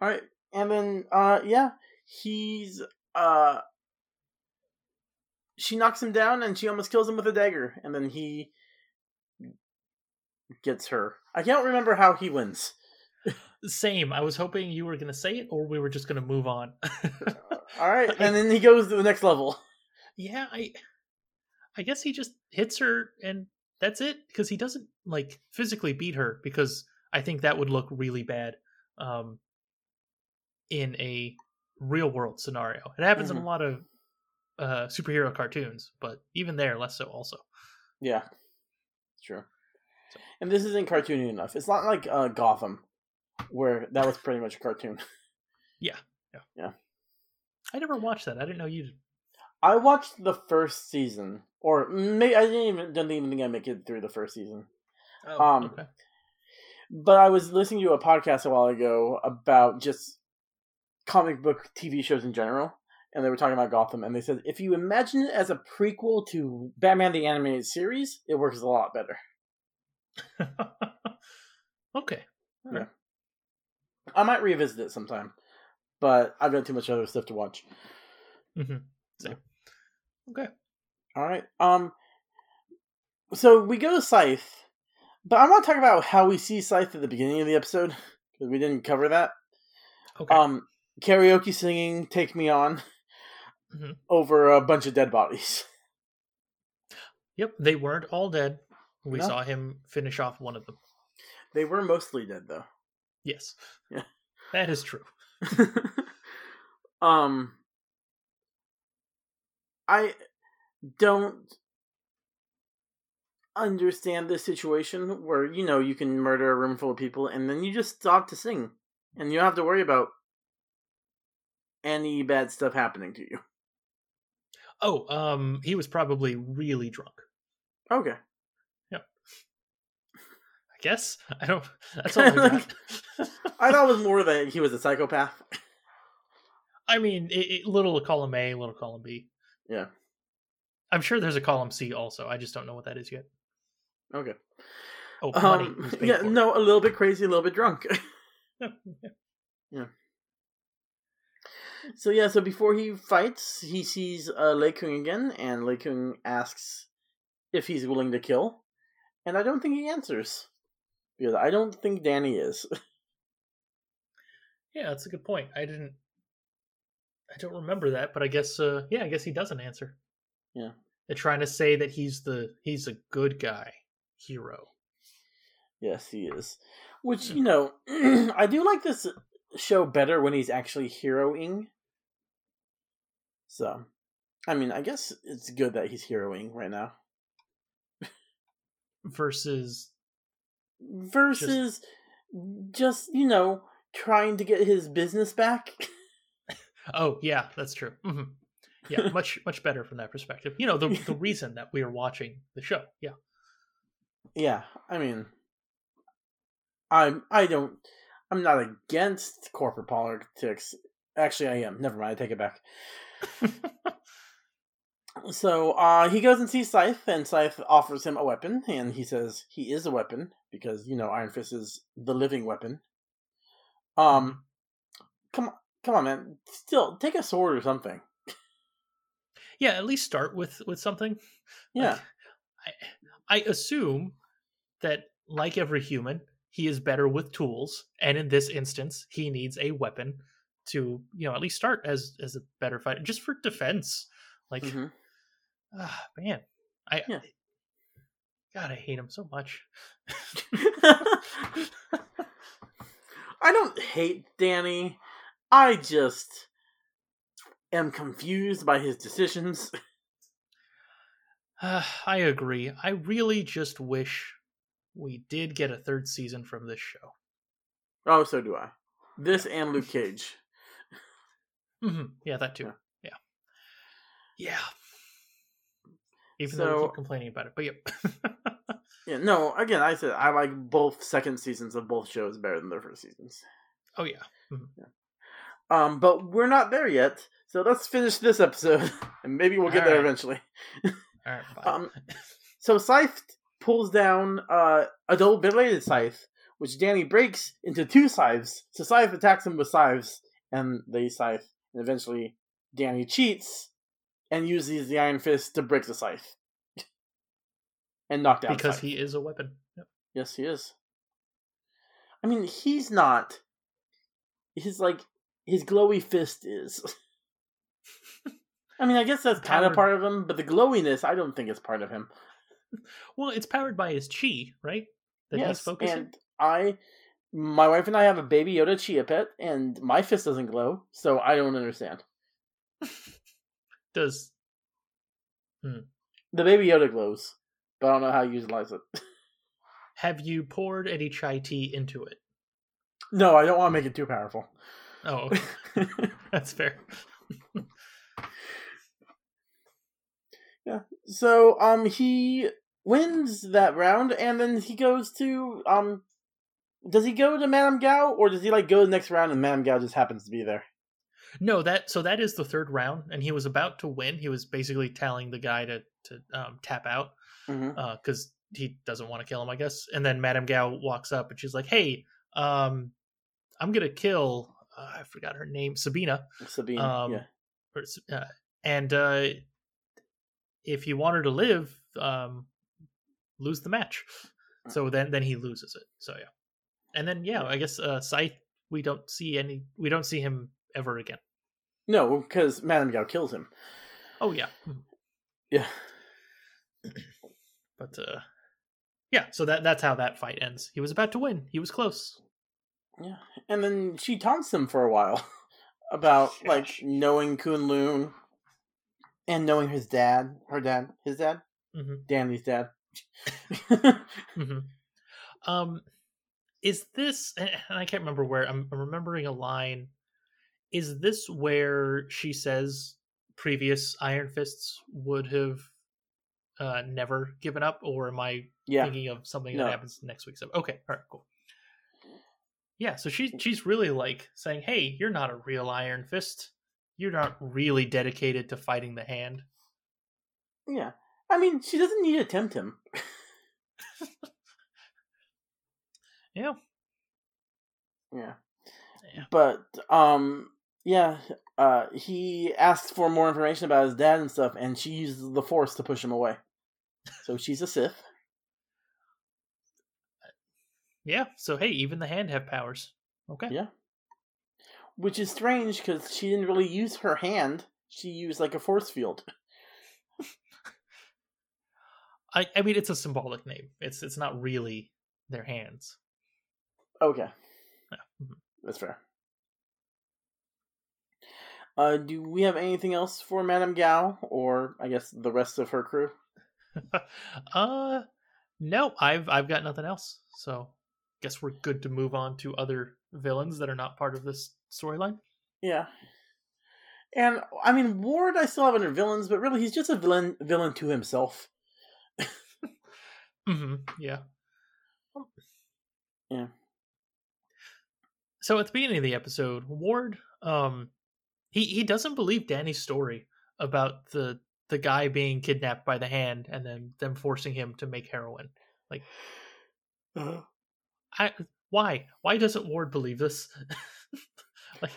[SPEAKER 1] All right, and then uh, yeah, he's uh, she knocks him down and she almost kills him with a dagger, and then he gets her. I can't remember how he wins.
[SPEAKER 2] Same. I was hoping you were going to say it, or we were just going to move on.
[SPEAKER 1] All right, and then he goes to the next level.
[SPEAKER 2] yeah, I, I guess he just hits her, and that's it. Because he doesn't like physically beat her, because I think that would look really bad, um, in a real world scenario. It happens in
[SPEAKER 1] Mhm.
[SPEAKER 2] a lot of uh, superhero cartoons, but even there, less so. Also,
[SPEAKER 1] Yeah, true. And this isn't cartoony enough. It's not like uh, Gotham, where that was pretty much a cartoon.
[SPEAKER 2] yeah, yeah,
[SPEAKER 1] Yeah.
[SPEAKER 2] I never watched that. I didn't know you.
[SPEAKER 1] I watched the first season, or maybe I didn't even didn't even think I make it through the first season.
[SPEAKER 2] Oh,
[SPEAKER 1] um,
[SPEAKER 2] okay.
[SPEAKER 1] But I was listening to a podcast a while ago about just comic book TV shows in general, and they were talking about Gotham, and they said if you imagine it as a prequel to Batman the Animated Series, it works a lot better.
[SPEAKER 2] okay.
[SPEAKER 1] Yeah.
[SPEAKER 2] right.
[SPEAKER 1] I might revisit it sometime, but I've got too much other stuff to watch.
[SPEAKER 2] Mm-hmm. Same. Okay.
[SPEAKER 1] All right. Um. So we go to Scythe, but I want to talk about how we see Scythe at the beginning of the episode because we didn't cover that.
[SPEAKER 2] Okay.
[SPEAKER 1] Um, karaoke singing "Take Me On"
[SPEAKER 2] Mhm.
[SPEAKER 1] over a bunch of dead bodies.
[SPEAKER 2] Yep, they weren't all dead. We
[SPEAKER 1] No.
[SPEAKER 2] saw him finish off one of them.
[SPEAKER 1] They were mostly dead though.
[SPEAKER 2] Yes.
[SPEAKER 1] Yeah.
[SPEAKER 2] That is true.
[SPEAKER 1] um, I don't understand this situation where you know you can murder a room full of people and then you just stop to sing and you don't have to worry about any bad stuff happening to you.
[SPEAKER 2] Oh, um, he was probably really drunk.
[SPEAKER 1] Okay. Yep.
[SPEAKER 2] I guess. I don't. That's all I got.
[SPEAKER 1] I thought it was more that he was a psychopath.
[SPEAKER 2] I mean, it, it, little column A, little column B.
[SPEAKER 1] Yeah.
[SPEAKER 2] I'm sure there's a column C also. I just don't know what that is yet.
[SPEAKER 1] Okay.
[SPEAKER 2] Oh, money.
[SPEAKER 1] Um, yeah, no, a little bit crazy, a little bit drunk.
[SPEAKER 2] Yeah.
[SPEAKER 1] Yeah. So yeah, so before he fights, he sees uh, Lei Kung again, and Lei Kung asks if he's willing to kill, and I don't think he answers because I don't think Danny is.
[SPEAKER 2] Yeah, that's a good point. I didn't. I don't remember that, but I guess. Uh, yeah, I guess he doesn't answer.
[SPEAKER 1] Yeah.
[SPEAKER 2] They're trying to say that he's the he's a good guy, hero.
[SPEAKER 1] yes, he is. Which you know, I do like this show better when he's actually heroing. So, I mean, I guess it's good that he's heroing right now.
[SPEAKER 2] Versus,
[SPEAKER 1] versus just, you know trying to get his business back.
[SPEAKER 2] oh yeah, that's true. hmm Yeah, much much better from that perspective. You know the the reason that we are watching the show. Yeah.
[SPEAKER 1] yeah, I mean, I'm I don't I'm not against corporate politics. Actually, I am. Never mind. I take it back. so uh, he goes and sees Scythe, and Scythe offers him a weapon, and he says he is a weapon because you know Iron Fist is the living weapon. Um, come on, come on, man. Still, take a sword or something.
[SPEAKER 2] Yeah, at least start with with something.
[SPEAKER 1] Yeah.
[SPEAKER 2] Like, I I assume that like every human, he is better with tools, and in this instance, he needs a weapon to you know at least start as as a better fighter, just for defense. Like,
[SPEAKER 1] Mhm.
[SPEAKER 2] ah, man, I.
[SPEAKER 1] Yeah.
[SPEAKER 2] God, I hate him so much.
[SPEAKER 1] I don't hate Danny. I just am confused by his decisions.
[SPEAKER 2] Uh, I agree. I really just wish we did get a third season from this show.
[SPEAKER 1] Oh, so do I. This and Luke Cage.
[SPEAKER 2] hmm Yeah, that too. Yeah. Yeah. Even though we keep complaining about it, but yep.
[SPEAKER 1] Yeah, no. Again, I said I like both second seasons of both shows better than their first seasons.
[SPEAKER 2] Oh yeah. Mhm.
[SPEAKER 1] Um, but we're not there yet, so let's finish this episode, and maybe we'll get there
[SPEAKER 2] Alright.
[SPEAKER 1] eventually.
[SPEAKER 2] All right.
[SPEAKER 1] Um, so Scythe pulls down uh, a double-bladed scythe, which Danny breaks into two scythes. So Scythe attacks him with scythes, and they scythe. And eventually, Danny cheats and uses the Iron Fist to break the scythe and knock down.
[SPEAKER 2] because he is a weapon. Yep.
[SPEAKER 1] Yes, he is. I mean, he's not. He's like his glowy fist is. I mean, I guess that's kind of part of him, but the glowiness, I don't think is part of him.
[SPEAKER 2] Well, it's powered by his chi, right? That he's
[SPEAKER 1] yes,
[SPEAKER 2] focusing.
[SPEAKER 1] and I, my wife and I have a Baby Yoda Chia pet, and my fist doesn't glow, so I don't understand.
[SPEAKER 2] Does hmm.
[SPEAKER 1] The Baby Yoda glows, but I don't know how you utilize it.
[SPEAKER 2] have you poured any chai tea into it?
[SPEAKER 1] no, I don't want to make it too powerful.
[SPEAKER 2] Oh, that's fair.
[SPEAKER 1] Yeah. So um he wins that round and then he goes to um does he go to Madame Gao or does he like go the next round and Madame Gao just happens to be there?
[SPEAKER 2] No, that so that is the third round, and he was about to win. He was basically telling the guy to to um, tap out because he doesn't want to kill him, I guess. And then Madame Gao walks up and she's like, "Hey, um, I'm gonna kill. Uh, I forgot her name, Sabina.
[SPEAKER 1] Sabina,
[SPEAKER 2] Um,
[SPEAKER 1] yeah.
[SPEAKER 2] or uh, and uh, if you want her to live, um, lose the match. So then then he loses it. So yeah, and then yeah, I guess uh, Scythe. We don't see any. We don't see him ever again.
[SPEAKER 1] No, because Madame Gao kills him.
[SPEAKER 2] Oh yeah, Mhm.
[SPEAKER 1] Yeah.
[SPEAKER 2] but uh, yeah. So that that's how that fight ends. He was about to win. He was close.
[SPEAKER 1] Yeah. And then she taunts him for a while about like knowing Kunlun and knowing his dad, her dad, his dad,
[SPEAKER 2] hmm
[SPEAKER 1] Danny's dad.
[SPEAKER 2] hmm Um, is this? And I can't remember where. I'm, I'm remembering a line. Is this where she says previous Iron Fists would have uh, never given up, or am I
[SPEAKER 1] Yeah.
[SPEAKER 2] thinking of something
[SPEAKER 1] No.
[SPEAKER 2] that happens next week? episode? Okay, all right, cool. Yeah, so she she's really like saying, "Hey, you're not a real Iron Fist. You're not really dedicated to fighting the hand."
[SPEAKER 1] yeah. I mean, she doesn't need to tempt him.
[SPEAKER 2] Yeah.
[SPEAKER 1] Yeah.
[SPEAKER 2] Yeah.
[SPEAKER 1] But um yeah, uh he asks for more information about his dad and stuff and she uses the force to push him away. So she's a Sith.
[SPEAKER 2] Yeah. So hey, even the hand have powers. Okay.
[SPEAKER 1] Yeah. Which is strange cuz she didn't really use her hand. She used like a force field.
[SPEAKER 2] I, I mean, it's a symbolic name. It's it's not really their hands.
[SPEAKER 1] Okay.
[SPEAKER 2] Yeah. Mhm.
[SPEAKER 1] That's fair. Uh do we have anything else for Madame Gao or I guess the rest of her crew?
[SPEAKER 2] uh, no, I've I've got nothing else. So, guess we're good to move on to other villains that are not part of this storyline.
[SPEAKER 1] Yeah. And I mean Ward I still have under villains, but really he's just a villain villain to himself.
[SPEAKER 2] hmm Yeah.
[SPEAKER 1] Yeah.
[SPEAKER 2] So at the beginning of the episode, Ward, um, he he doesn't believe Danny's story about the the guy being kidnapped by the hand and then them forcing him to make heroin. Like,
[SPEAKER 1] Uh-huh.
[SPEAKER 2] I why why doesn't Ward believe this? like,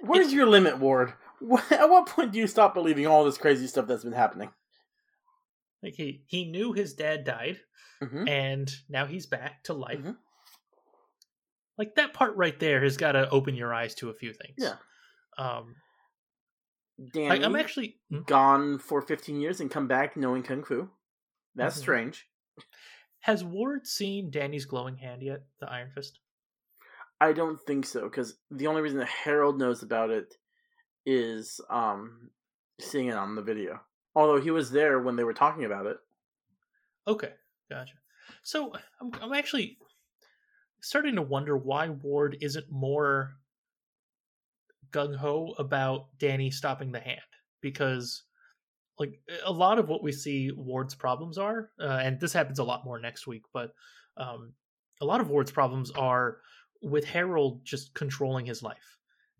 [SPEAKER 1] Where's your limit, Ward? At what point do you stop believing all this crazy stuff that's been happening?
[SPEAKER 2] like he he knew his dad died,
[SPEAKER 1] Mhm.
[SPEAKER 2] and now he's back to life.
[SPEAKER 1] Mhm.
[SPEAKER 2] Like that part right there has got to open your eyes to a few things.
[SPEAKER 1] Yeah.
[SPEAKER 2] Um,
[SPEAKER 1] Danny,
[SPEAKER 2] I'm actually hmm?
[SPEAKER 1] gone for 15 years and come back knowing Kung Fu. That's
[SPEAKER 2] Mhm.
[SPEAKER 1] strange.
[SPEAKER 2] Has Ward seen Danny's glowing hand yet? The Iron Fist.
[SPEAKER 1] I don't think so, because the only reason that Harold knows about it is um, seeing it on the video. Although he was there when they were talking about it.
[SPEAKER 2] Okay, gotcha. So I'm I'm actually starting to wonder why Ward isn't more gung ho about Danny stopping the hand because like a lot of what we see Ward's problems are, uh, and this happens a lot more next week, but um, a lot of Ward's problems are with Harold just controlling his life,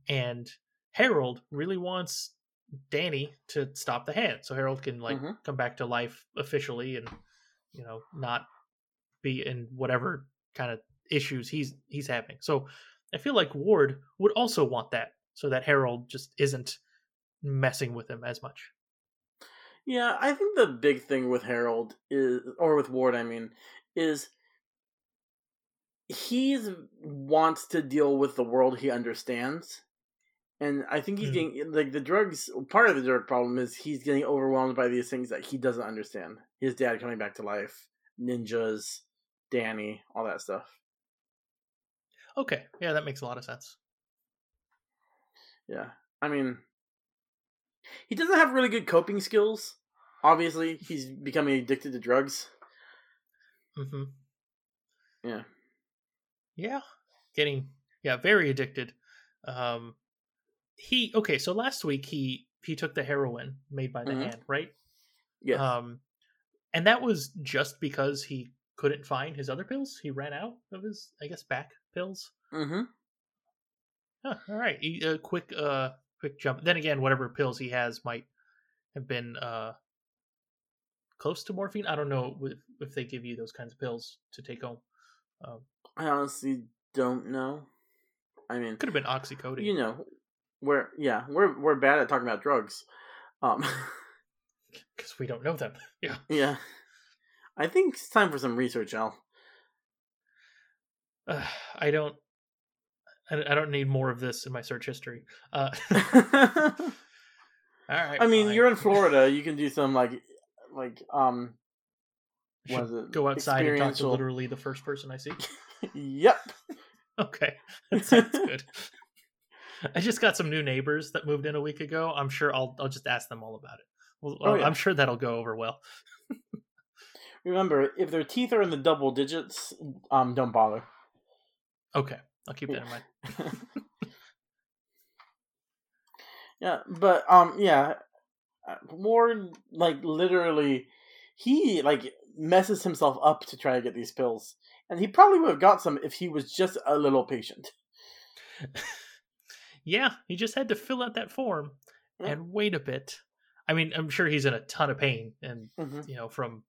[SPEAKER 2] and Harold really wants Danny to stop the hand, so Harold can like
[SPEAKER 1] Mhm.
[SPEAKER 2] come back to life officially, and you know not be in whatever kind of issues he's he's having. So I feel like Ward would also want that, so that Harold just isn't messing with him as much.
[SPEAKER 1] Yeah, I think the big thing with Harold is, or with Ward, I mean, is he wants to deal with the world he understands, and I think he's
[SPEAKER 2] Mm.
[SPEAKER 1] getting like the drugs. Part of the drug problem is he's getting overwhelmed by these things that he doesn't understand. His dad coming back to life, ninjas, Danny, all that stuff.
[SPEAKER 2] Okay, yeah, that makes a lot of sense.
[SPEAKER 1] Yeah, I mean, he doesn't have really good coping skills. Obviously, he's becoming addicted to drugs.
[SPEAKER 2] Mm-hmm.
[SPEAKER 1] Yeah.
[SPEAKER 2] Yeah, getting yeah very addicted. Um, he okay. So last week he he took the heroin made by the
[SPEAKER 1] Mhm.
[SPEAKER 2] hand, right?
[SPEAKER 1] Yes.
[SPEAKER 2] Um, and that was just because he couldn't find his other pills. He ran out of his, I guess, back pills.
[SPEAKER 1] mm-hmm.
[SPEAKER 2] Huh, all right, he- a quick uh quick jump. Then again, whatever pills he has might have been uh close to morphine. I don't know if, if they give you those kinds of pills to take home. Um,
[SPEAKER 1] I honestly don't know. I mean,
[SPEAKER 2] could have been oxycodone.
[SPEAKER 1] you know, we're yeah, we're we're bad at talking about drugs. Um,
[SPEAKER 2] because we don't know them. Yeah.
[SPEAKER 1] yeah. I think it's time for some research, Al.
[SPEAKER 2] Uh, I don't. I don't need more of this in my search history. Uh, all right.
[SPEAKER 1] I mean,
[SPEAKER 2] fine.
[SPEAKER 1] you're in Florida. You can do some like, like um,
[SPEAKER 2] Should
[SPEAKER 1] it?
[SPEAKER 2] go outside and talk to literally the first person I see.
[SPEAKER 1] Yep.
[SPEAKER 2] Okay, that sounds good. I just got some new neighbors that moved in a week ago. I'm sure I'll I'll just ask them all about it. Well,
[SPEAKER 1] Oh, yeah.
[SPEAKER 2] I'm sure that'll go over well.
[SPEAKER 1] Remember, if their teeth are in the double digits, um, don't bother.
[SPEAKER 2] Okay, I'll keep that in mind.
[SPEAKER 1] Yeah, but um, yeah, uh, Ward like literally, he like messes himself up to try to get these pills, and he probably would have got some if he was just a little patient.
[SPEAKER 2] Yeah, he just had to fill out that form
[SPEAKER 1] Yeah.
[SPEAKER 2] and wait a bit. I mean, I'm sure he's in a ton of pain, and
[SPEAKER 1] Mhm.
[SPEAKER 2] you know, from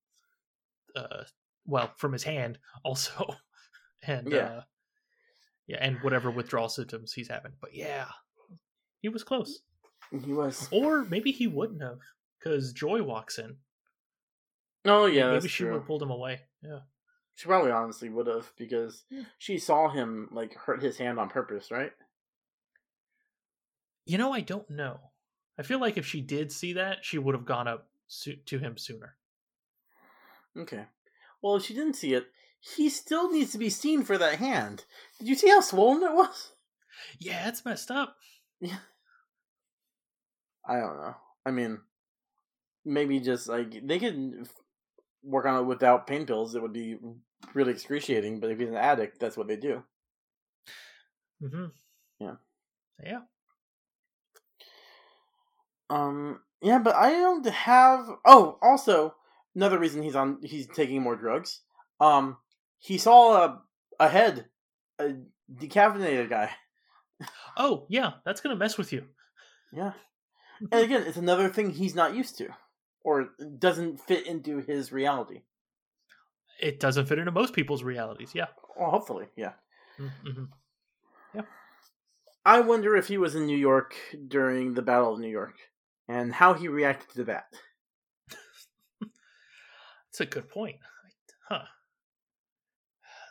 [SPEAKER 2] uh, well, from his hand also, and
[SPEAKER 1] Yeah.
[SPEAKER 2] uh, yeah, and whatever withdrawal symptoms he's having. But yeah, he was close,
[SPEAKER 1] He was.
[SPEAKER 2] or maybe he wouldn't have, because Joy walks in.
[SPEAKER 1] Oh yeah,
[SPEAKER 2] maybe she would have pulled him away. Yeah.
[SPEAKER 1] She probably honestly would have because she saw him like hurt his hand on purpose, right?
[SPEAKER 2] You know, I don't know. I feel like if she did see that, she would have gone up so- to him sooner.
[SPEAKER 1] Okay. Well, if she didn't see it, he still needs to be seen for that hand. Did you see how swollen it was?
[SPEAKER 2] Yeah, it's messed up.
[SPEAKER 1] Yeah. I don't know. I mean, maybe just like they could work on it without pain pills. It would be really excruciating. But if he's an addict, that's what they do.
[SPEAKER 2] hmm
[SPEAKER 1] Yeah.
[SPEAKER 2] Yeah.
[SPEAKER 1] Um. Yeah, but I don't have. Oh, also another reason he's on. He's taking more drugs. Um. He saw a a head, a decaffeinated guy.
[SPEAKER 2] Oh, yeah, that's gonna mess with you.
[SPEAKER 1] Yeah. And again, it's another thing he's not used to, or doesn't fit into his reality.
[SPEAKER 2] It doesn't fit into most people's realities. Yeah.
[SPEAKER 1] Well, hopefully, yeah.
[SPEAKER 2] Mm-hmm.
[SPEAKER 1] I wonder if he was in New York during the Battle of New York and how he reacted to that.
[SPEAKER 2] That's a good point. Huh.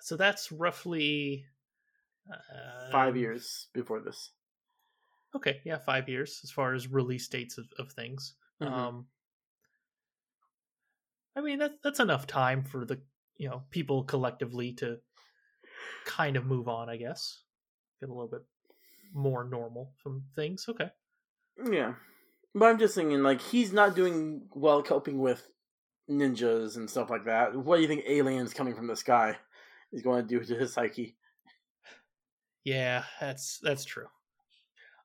[SPEAKER 2] So that's roughly uh,
[SPEAKER 1] Five years before this.
[SPEAKER 2] Okay, yeah, five years as far as release dates of, of things.
[SPEAKER 1] Mhm.
[SPEAKER 2] Um, I mean that that's enough time for the you know people collectively to kind of move on. I guess get a little bit more normal from things. Okay.
[SPEAKER 1] Yeah. But I'm just thinking, like, he's not doing well coping with ninjas and stuff like that. What do you think aliens coming from the sky is going to do to his psyche?
[SPEAKER 2] Yeah, that's that's true.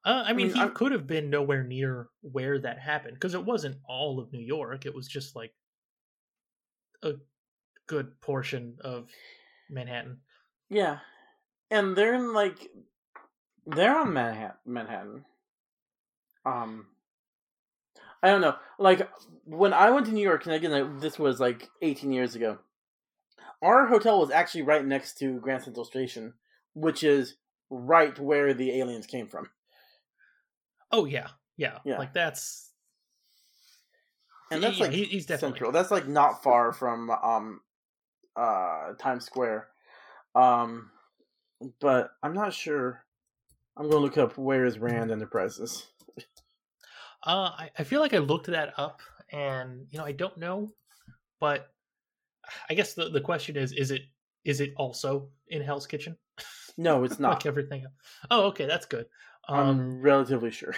[SPEAKER 2] Uh, I mean,
[SPEAKER 1] mean,
[SPEAKER 2] he
[SPEAKER 1] I'm-
[SPEAKER 2] could have been nowhere near where that happened because it wasn't all of New York. It was just like a good portion of Manhattan.
[SPEAKER 1] Yeah, and they're in like they're on Manhattan. Manhattan. Um, I don't know. Like when I went to New York, and again, this was like 18 years ago. Our hotel was actually right next to Grand Central Station, which is right where the aliens came from.
[SPEAKER 2] Oh yeah, yeah,
[SPEAKER 1] Yeah.
[SPEAKER 2] Like that's
[SPEAKER 1] And that's
[SPEAKER 2] Yeah,
[SPEAKER 1] like
[SPEAKER 2] he- he's definitely-
[SPEAKER 1] central. That's like not far from um uh Times Square. Um but I'm not sure. I'm gonna look up where is Rand Enterprises.
[SPEAKER 2] Uh, I, I feel like I looked that up, and you know I don't know, but I guess the, the question is: is it is it also in Hell's Kitchen?
[SPEAKER 1] No, it's not.
[SPEAKER 2] like everything. else? Oh, okay, that's good. Um,
[SPEAKER 1] I'm relatively sure.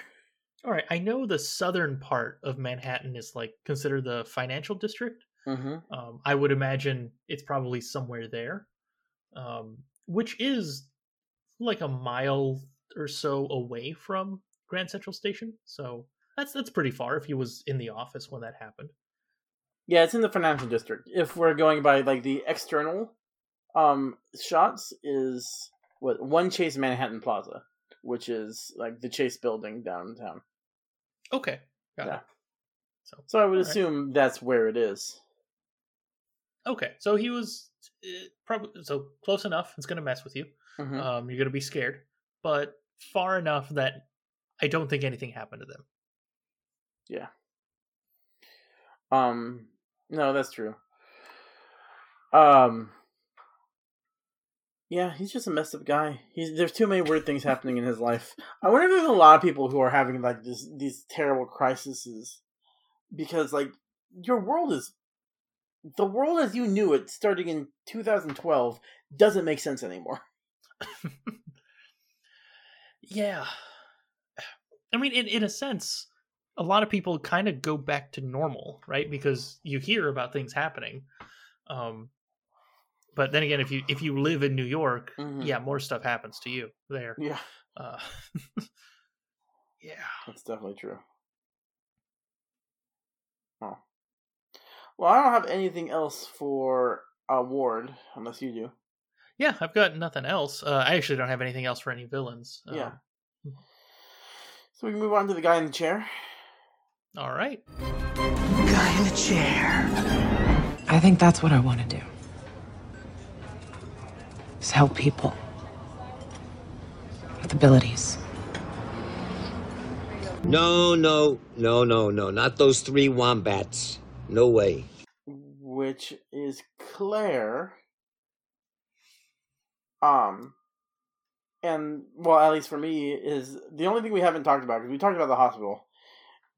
[SPEAKER 2] all right, I know the southern part of Manhattan is like considered the financial district.
[SPEAKER 1] Mm-hmm.
[SPEAKER 2] Um, I would imagine it's probably somewhere there, um, which is like a mile or so away from Grand Central Station. So that's that's pretty far if he was in the office when that happened.
[SPEAKER 1] Yeah, it's in the financial district. If we're going by like the external um shots is what one Chase Manhattan Plaza, which is like the Chase building downtown.
[SPEAKER 2] Okay, got
[SPEAKER 1] Yeah.
[SPEAKER 2] it. So,
[SPEAKER 1] So I would
[SPEAKER 2] all right.
[SPEAKER 1] assume that's where it is.
[SPEAKER 2] Okay, so he was uh, probably so close enough. It's gonna mess with you.
[SPEAKER 1] Mhm.
[SPEAKER 2] Um, you're gonna be scared, but far enough that I don't think anything happened to them.
[SPEAKER 1] Yeah. Um no, that's true. Um Yeah, he's just a messed up guy. He's there's too many weird things happening in his life. I wonder if there's a lot of people who are having like this these terrible crises because like your world is the world as you knew it starting in 2012 doesn't make sense anymore.
[SPEAKER 2] Yeah. I mean, in, in a sense, a lot of people kind of go back to normal, right? Because you hear about things happening. Um, but then again, if you if you live in New York,
[SPEAKER 1] Mhm.
[SPEAKER 2] yeah, more stuff happens to you there.
[SPEAKER 1] Yeah,
[SPEAKER 2] Uh, yeah.
[SPEAKER 1] that's definitely true. Oh. Well, I don't have anything else for a ward unless you do.
[SPEAKER 2] Yeah, I've got nothing else. Uh, I actually don't have anything else for any villains.
[SPEAKER 1] Yeah.
[SPEAKER 2] Um,
[SPEAKER 1] So we can move on to the guy in the chair.
[SPEAKER 2] all right.
[SPEAKER 13] Guy in the chair.
[SPEAKER 9] I think that's what I want to do. Is help people with abilities.
[SPEAKER 14] No, no, no, no, no. Not those three wombats. No way.
[SPEAKER 1] which is Claire. Um, and well, at least for me, is the only thing we haven't talked about because we talked about the hospital,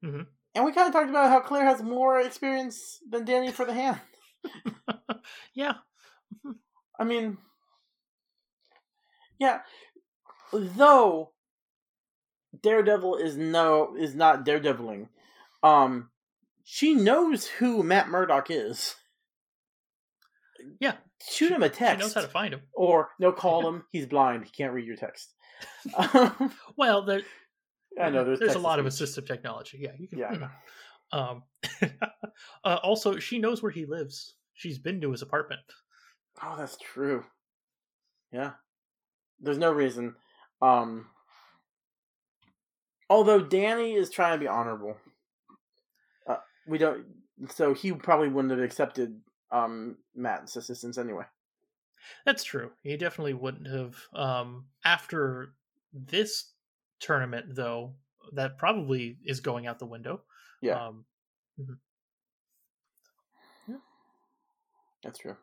[SPEAKER 2] Mhm.
[SPEAKER 1] and we kind of talked about how Claire has more experience than Danny for the hand.
[SPEAKER 2] Yeah.
[SPEAKER 1] I mean, yeah, though Daredevil is no is not Daredeviling. Um, she knows who Matt Murdock is.
[SPEAKER 2] Yeah.
[SPEAKER 1] Shoot him a text.
[SPEAKER 2] She knows how to find him.
[SPEAKER 1] Or no, call him. He's blind. He can't read your text. Um,
[SPEAKER 2] Well, there,
[SPEAKER 1] I know there's,
[SPEAKER 2] there's a lot of assistive technology. Yeah, you can.
[SPEAKER 1] Yeah, I
[SPEAKER 2] you
[SPEAKER 1] know.
[SPEAKER 2] know. Um, uh, also, she knows where he lives. She's been to his apartment.
[SPEAKER 1] Oh, that's true. Yeah. There's no reason. Um. Although Danny is trying to be honorable, uh, we don't. So he probably wouldn't have accepted um Matt's assistance anyway.
[SPEAKER 2] That's true. He definitely wouldn't have. Um, after this tournament, though, that probably is going out the window.
[SPEAKER 1] Yeah.
[SPEAKER 2] Um, mhm.
[SPEAKER 1] That's true.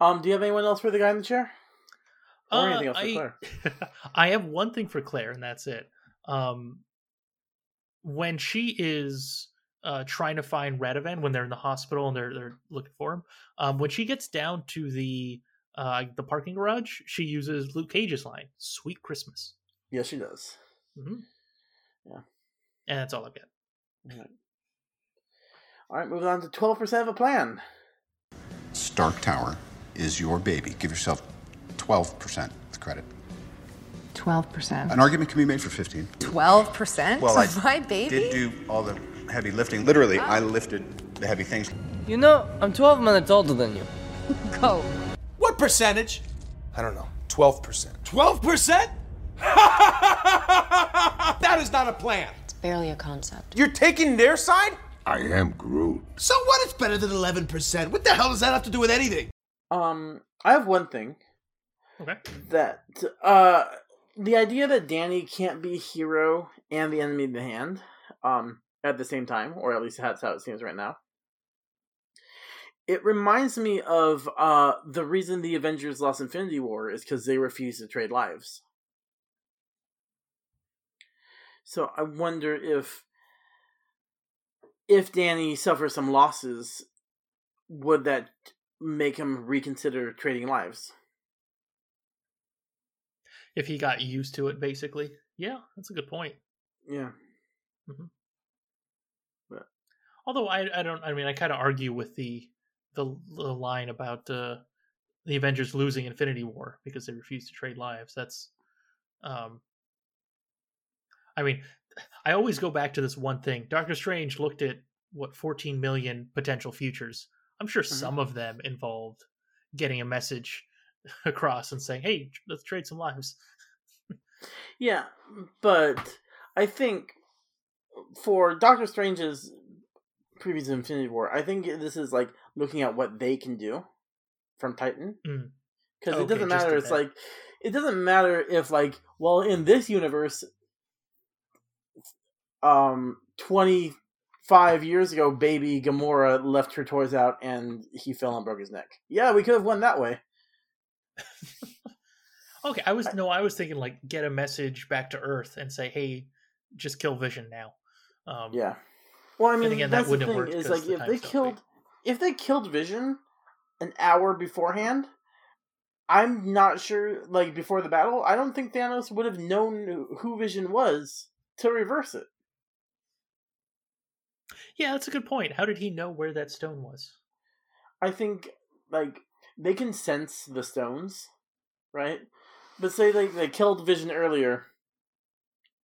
[SPEAKER 1] Um, do you have anyone else for the guy in the chair? Or
[SPEAKER 2] Uh,
[SPEAKER 1] anything else for
[SPEAKER 2] I,
[SPEAKER 1] Claire?
[SPEAKER 2] I have one thing for Claire, and that's it. Um, when she is uh, trying to find Radovan when they're in the hospital and they're they're looking for him, um, when she gets down to the uh, the parking garage, she uses Luke Cage's line, "Sweet Christmas,"
[SPEAKER 1] Yes, she does.
[SPEAKER 2] hmm
[SPEAKER 1] Yeah.
[SPEAKER 2] and that's all I've got.
[SPEAKER 1] All right. All right, moving on to twelve percent of a plan.
[SPEAKER 6] Stark Tower is your baby. Give yourself 12% credit.
[SPEAKER 9] 12%.
[SPEAKER 6] An argument can be made for 15.
[SPEAKER 15] 12%?
[SPEAKER 6] Well, I
[SPEAKER 15] My baby?
[SPEAKER 6] did do all the heavy lifting. Literally, I lifted the heavy things.
[SPEAKER 16] You know, I'm 12 minutes older than you.
[SPEAKER 15] Go.
[SPEAKER 17] What percentage?
[SPEAKER 18] I don't know. 12%.
[SPEAKER 17] 12%? that is not a plan.
[SPEAKER 19] It's barely a concept.
[SPEAKER 18] You're taking their side?
[SPEAKER 10] I am Groot.
[SPEAKER 17] So what? It's better than 11%. What the hell does that have to do with anything?
[SPEAKER 1] Um, I have one thing.
[SPEAKER 2] Okay.
[SPEAKER 1] That uh, the idea that Danny can't be hero and the enemy of the hand, um, at the same time, or at least that's how it seems right now. It reminds me of uh the reason the Avengers lost Infinity War is because they refused to trade lives. So I wonder if if Danny suffers some losses, would that make him reconsider trading lives?
[SPEAKER 2] If he got used to it, basically. Yeah, that's a good point.
[SPEAKER 1] Yeah.
[SPEAKER 2] Mm-hmm. But although I I don't I mean I kind of argue with the the, the line about uh, the Avengers losing Infinity War because they refused to trade lives. That's um I mean, I always go back to this one thing. Doctor Strange looked at what 14 million potential futures. I'm sure mm-hmm. some of them involved getting a message across and saying, "Hey, let's trade some lives."
[SPEAKER 1] yeah, but I think for Doctor Strange's previous Infinity War, I think this is like looking at what they can do from Titan. Because mm. okay, it doesn't matter. It's like it doesn't matter if like well in this universe um 25 years ago baby Gamora left her toys out and he fell and broke his neck. Yeah, we could have won that way.
[SPEAKER 2] Okay, I was no, I was thinking like get a message back to Earth and say, "Hey, just kill Vision now." Um,
[SPEAKER 1] yeah. Well, I mean, again, that's that the thing is like the if they killed, if they killed Vision an hour beforehand, I'm not sure. Like before the battle, I don't think Thanos would have known who Vision was to reverse it.
[SPEAKER 2] Yeah, that's a good point. How did he know where that stone was?
[SPEAKER 1] I think like they can sense the stones, right? But say they they killed Vision earlier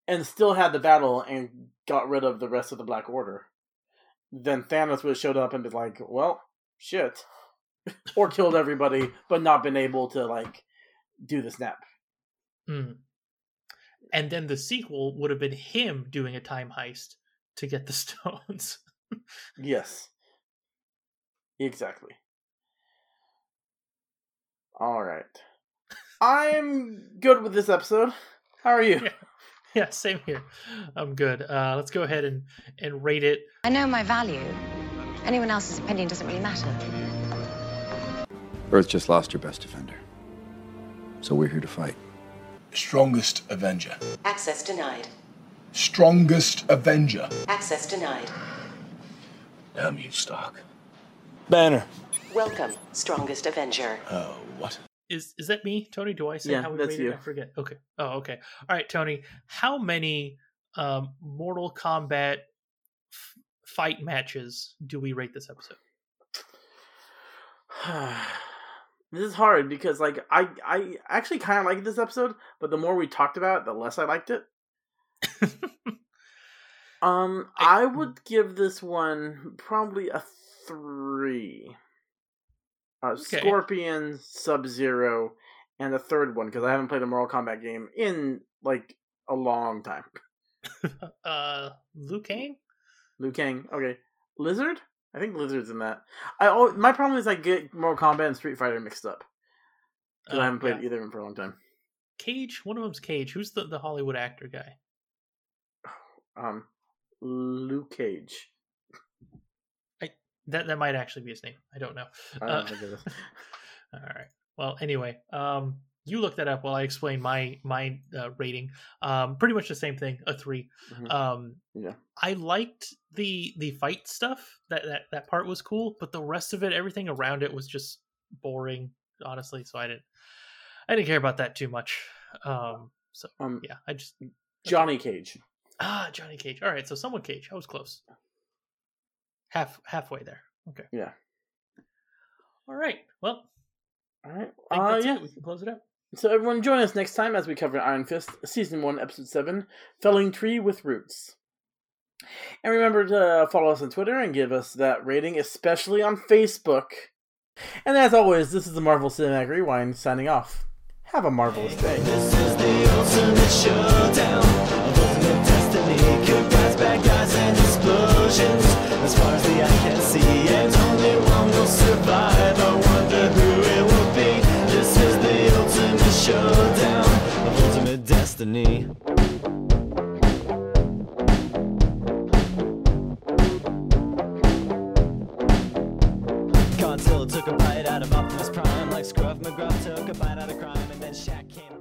[SPEAKER 1] and still had the battle and got rid of the rest of the Black Order, then Thanos would have showed up and been like, "Well, shit," or killed everybody, but not been able to like do the snap.
[SPEAKER 2] Mm. And then the sequel would have been him doing a time heist to get the stones.
[SPEAKER 1] yes. Exactly. All right. I'm good with this episode. How are you?
[SPEAKER 2] Yeah, yeah same here. I'm good. Uh, let's go ahead and, and rate it.
[SPEAKER 19] I know my value. Anyone else's opinion doesn't really matter.
[SPEAKER 20] Earth just lost your best defender. So we're here to fight.
[SPEAKER 18] Strongest Avenger.
[SPEAKER 21] Access denied.
[SPEAKER 18] Strongest Avenger.
[SPEAKER 21] Access denied.
[SPEAKER 18] Damn you, Stark.
[SPEAKER 20] Banner.
[SPEAKER 21] Welcome, Strongest Avenger.
[SPEAKER 18] Oh, what?
[SPEAKER 2] Is is that me, Tony? Do I say
[SPEAKER 1] yeah,
[SPEAKER 2] how we
[SPEAKER 1] that's
[SPEAKER 2] rated
[SPEAKER 1] you.
[SPEAKER 2] it? I forget. Okay. Oh, okay. All right, Tony. How many um, Mortal Kombat f- fight matches do we rate this episode?
[SPEAKER 1] this is hard because like I I actually kind of like this episode, but the more we talked about it, the less I liked it. um, I, I would give this one probably a three. Uh, okay. Scorpion, Sub Zero, and a third one because I haven't played a Mortal Kombat game in like a long time.
[SPEAKER 2] uh, Liu Kang.
[SPEAKER 1] Liu Kang. Okay, Lizard. I think Lizard's in that. I oh, my problem is I get Mortal Kombat and Street Fighter mixed up because uh, I haven't played yeah. either of them for a long time.
[SPEAKER 2] Cage. One of them's Cage. Who's the the Hollywood actor guy?
[SPEAKER 1] Um, Luke Cage.
[SPEAKER 2] That that might actually be his name. I don't know.
[SPEAKER 1] I don't uh,
[SPEAKER 2] all right. Well, anyway, um, you look that up while I explain my my uh, rating. Um, pretty much the same thing, a 3
[SPEAKER 1] mm-hmm.
[SPEAKER 2] Um,
[SPEAKER 1] yeah,
[SPEAKER 2] I liked the the fight stuff. That that that part was cool, but the rest of it, everything around it was just boring, honestly. So I didn't I didn't care about that too much. Um, so
[SPEAKER 1] um,
[SPEAKER 2] yeah, I just
[SPEAKER 1] Johnny Cage.
[SPEAKER 2] Ah, Johnny Cage. All right, so someone Cage. I was close. Half halfway there. Okay.
[SPEAKER 1] Yeah.
[SPEAKER 2] All right. Well.
[SPEAKER 1] All right.
[SPEAKER 2] I think
[SPEAKER 1] uh,
[SPEAKER 2] that's
[SPEAKER 1] yeah.
[SPEAKER 2] it. We can close it out.
[SPEAKER 1] So everyone join us next time as we cover Iron Fist, Season 1, Episode 7, Felling Tree with Roots. And remember to follow us on Twitter and give us that rating, especially on Facebook. And as always, this is the Marvel Cinematic Rewind signing off. Have a marvelous day.
[SPEAKER 22] This is the ultimate showdown of ultimate destiny. Good guys, bad guys, and explosions as far as the eye can see. And only one will survive. I wonder who it will be. This is the ultimate showdown of ultimate destiny. Godzilla took a bite out of Optimus Prime,
[SPEAKER 23] like Scruff McGruff took a bite out of crime, and then Shaq came.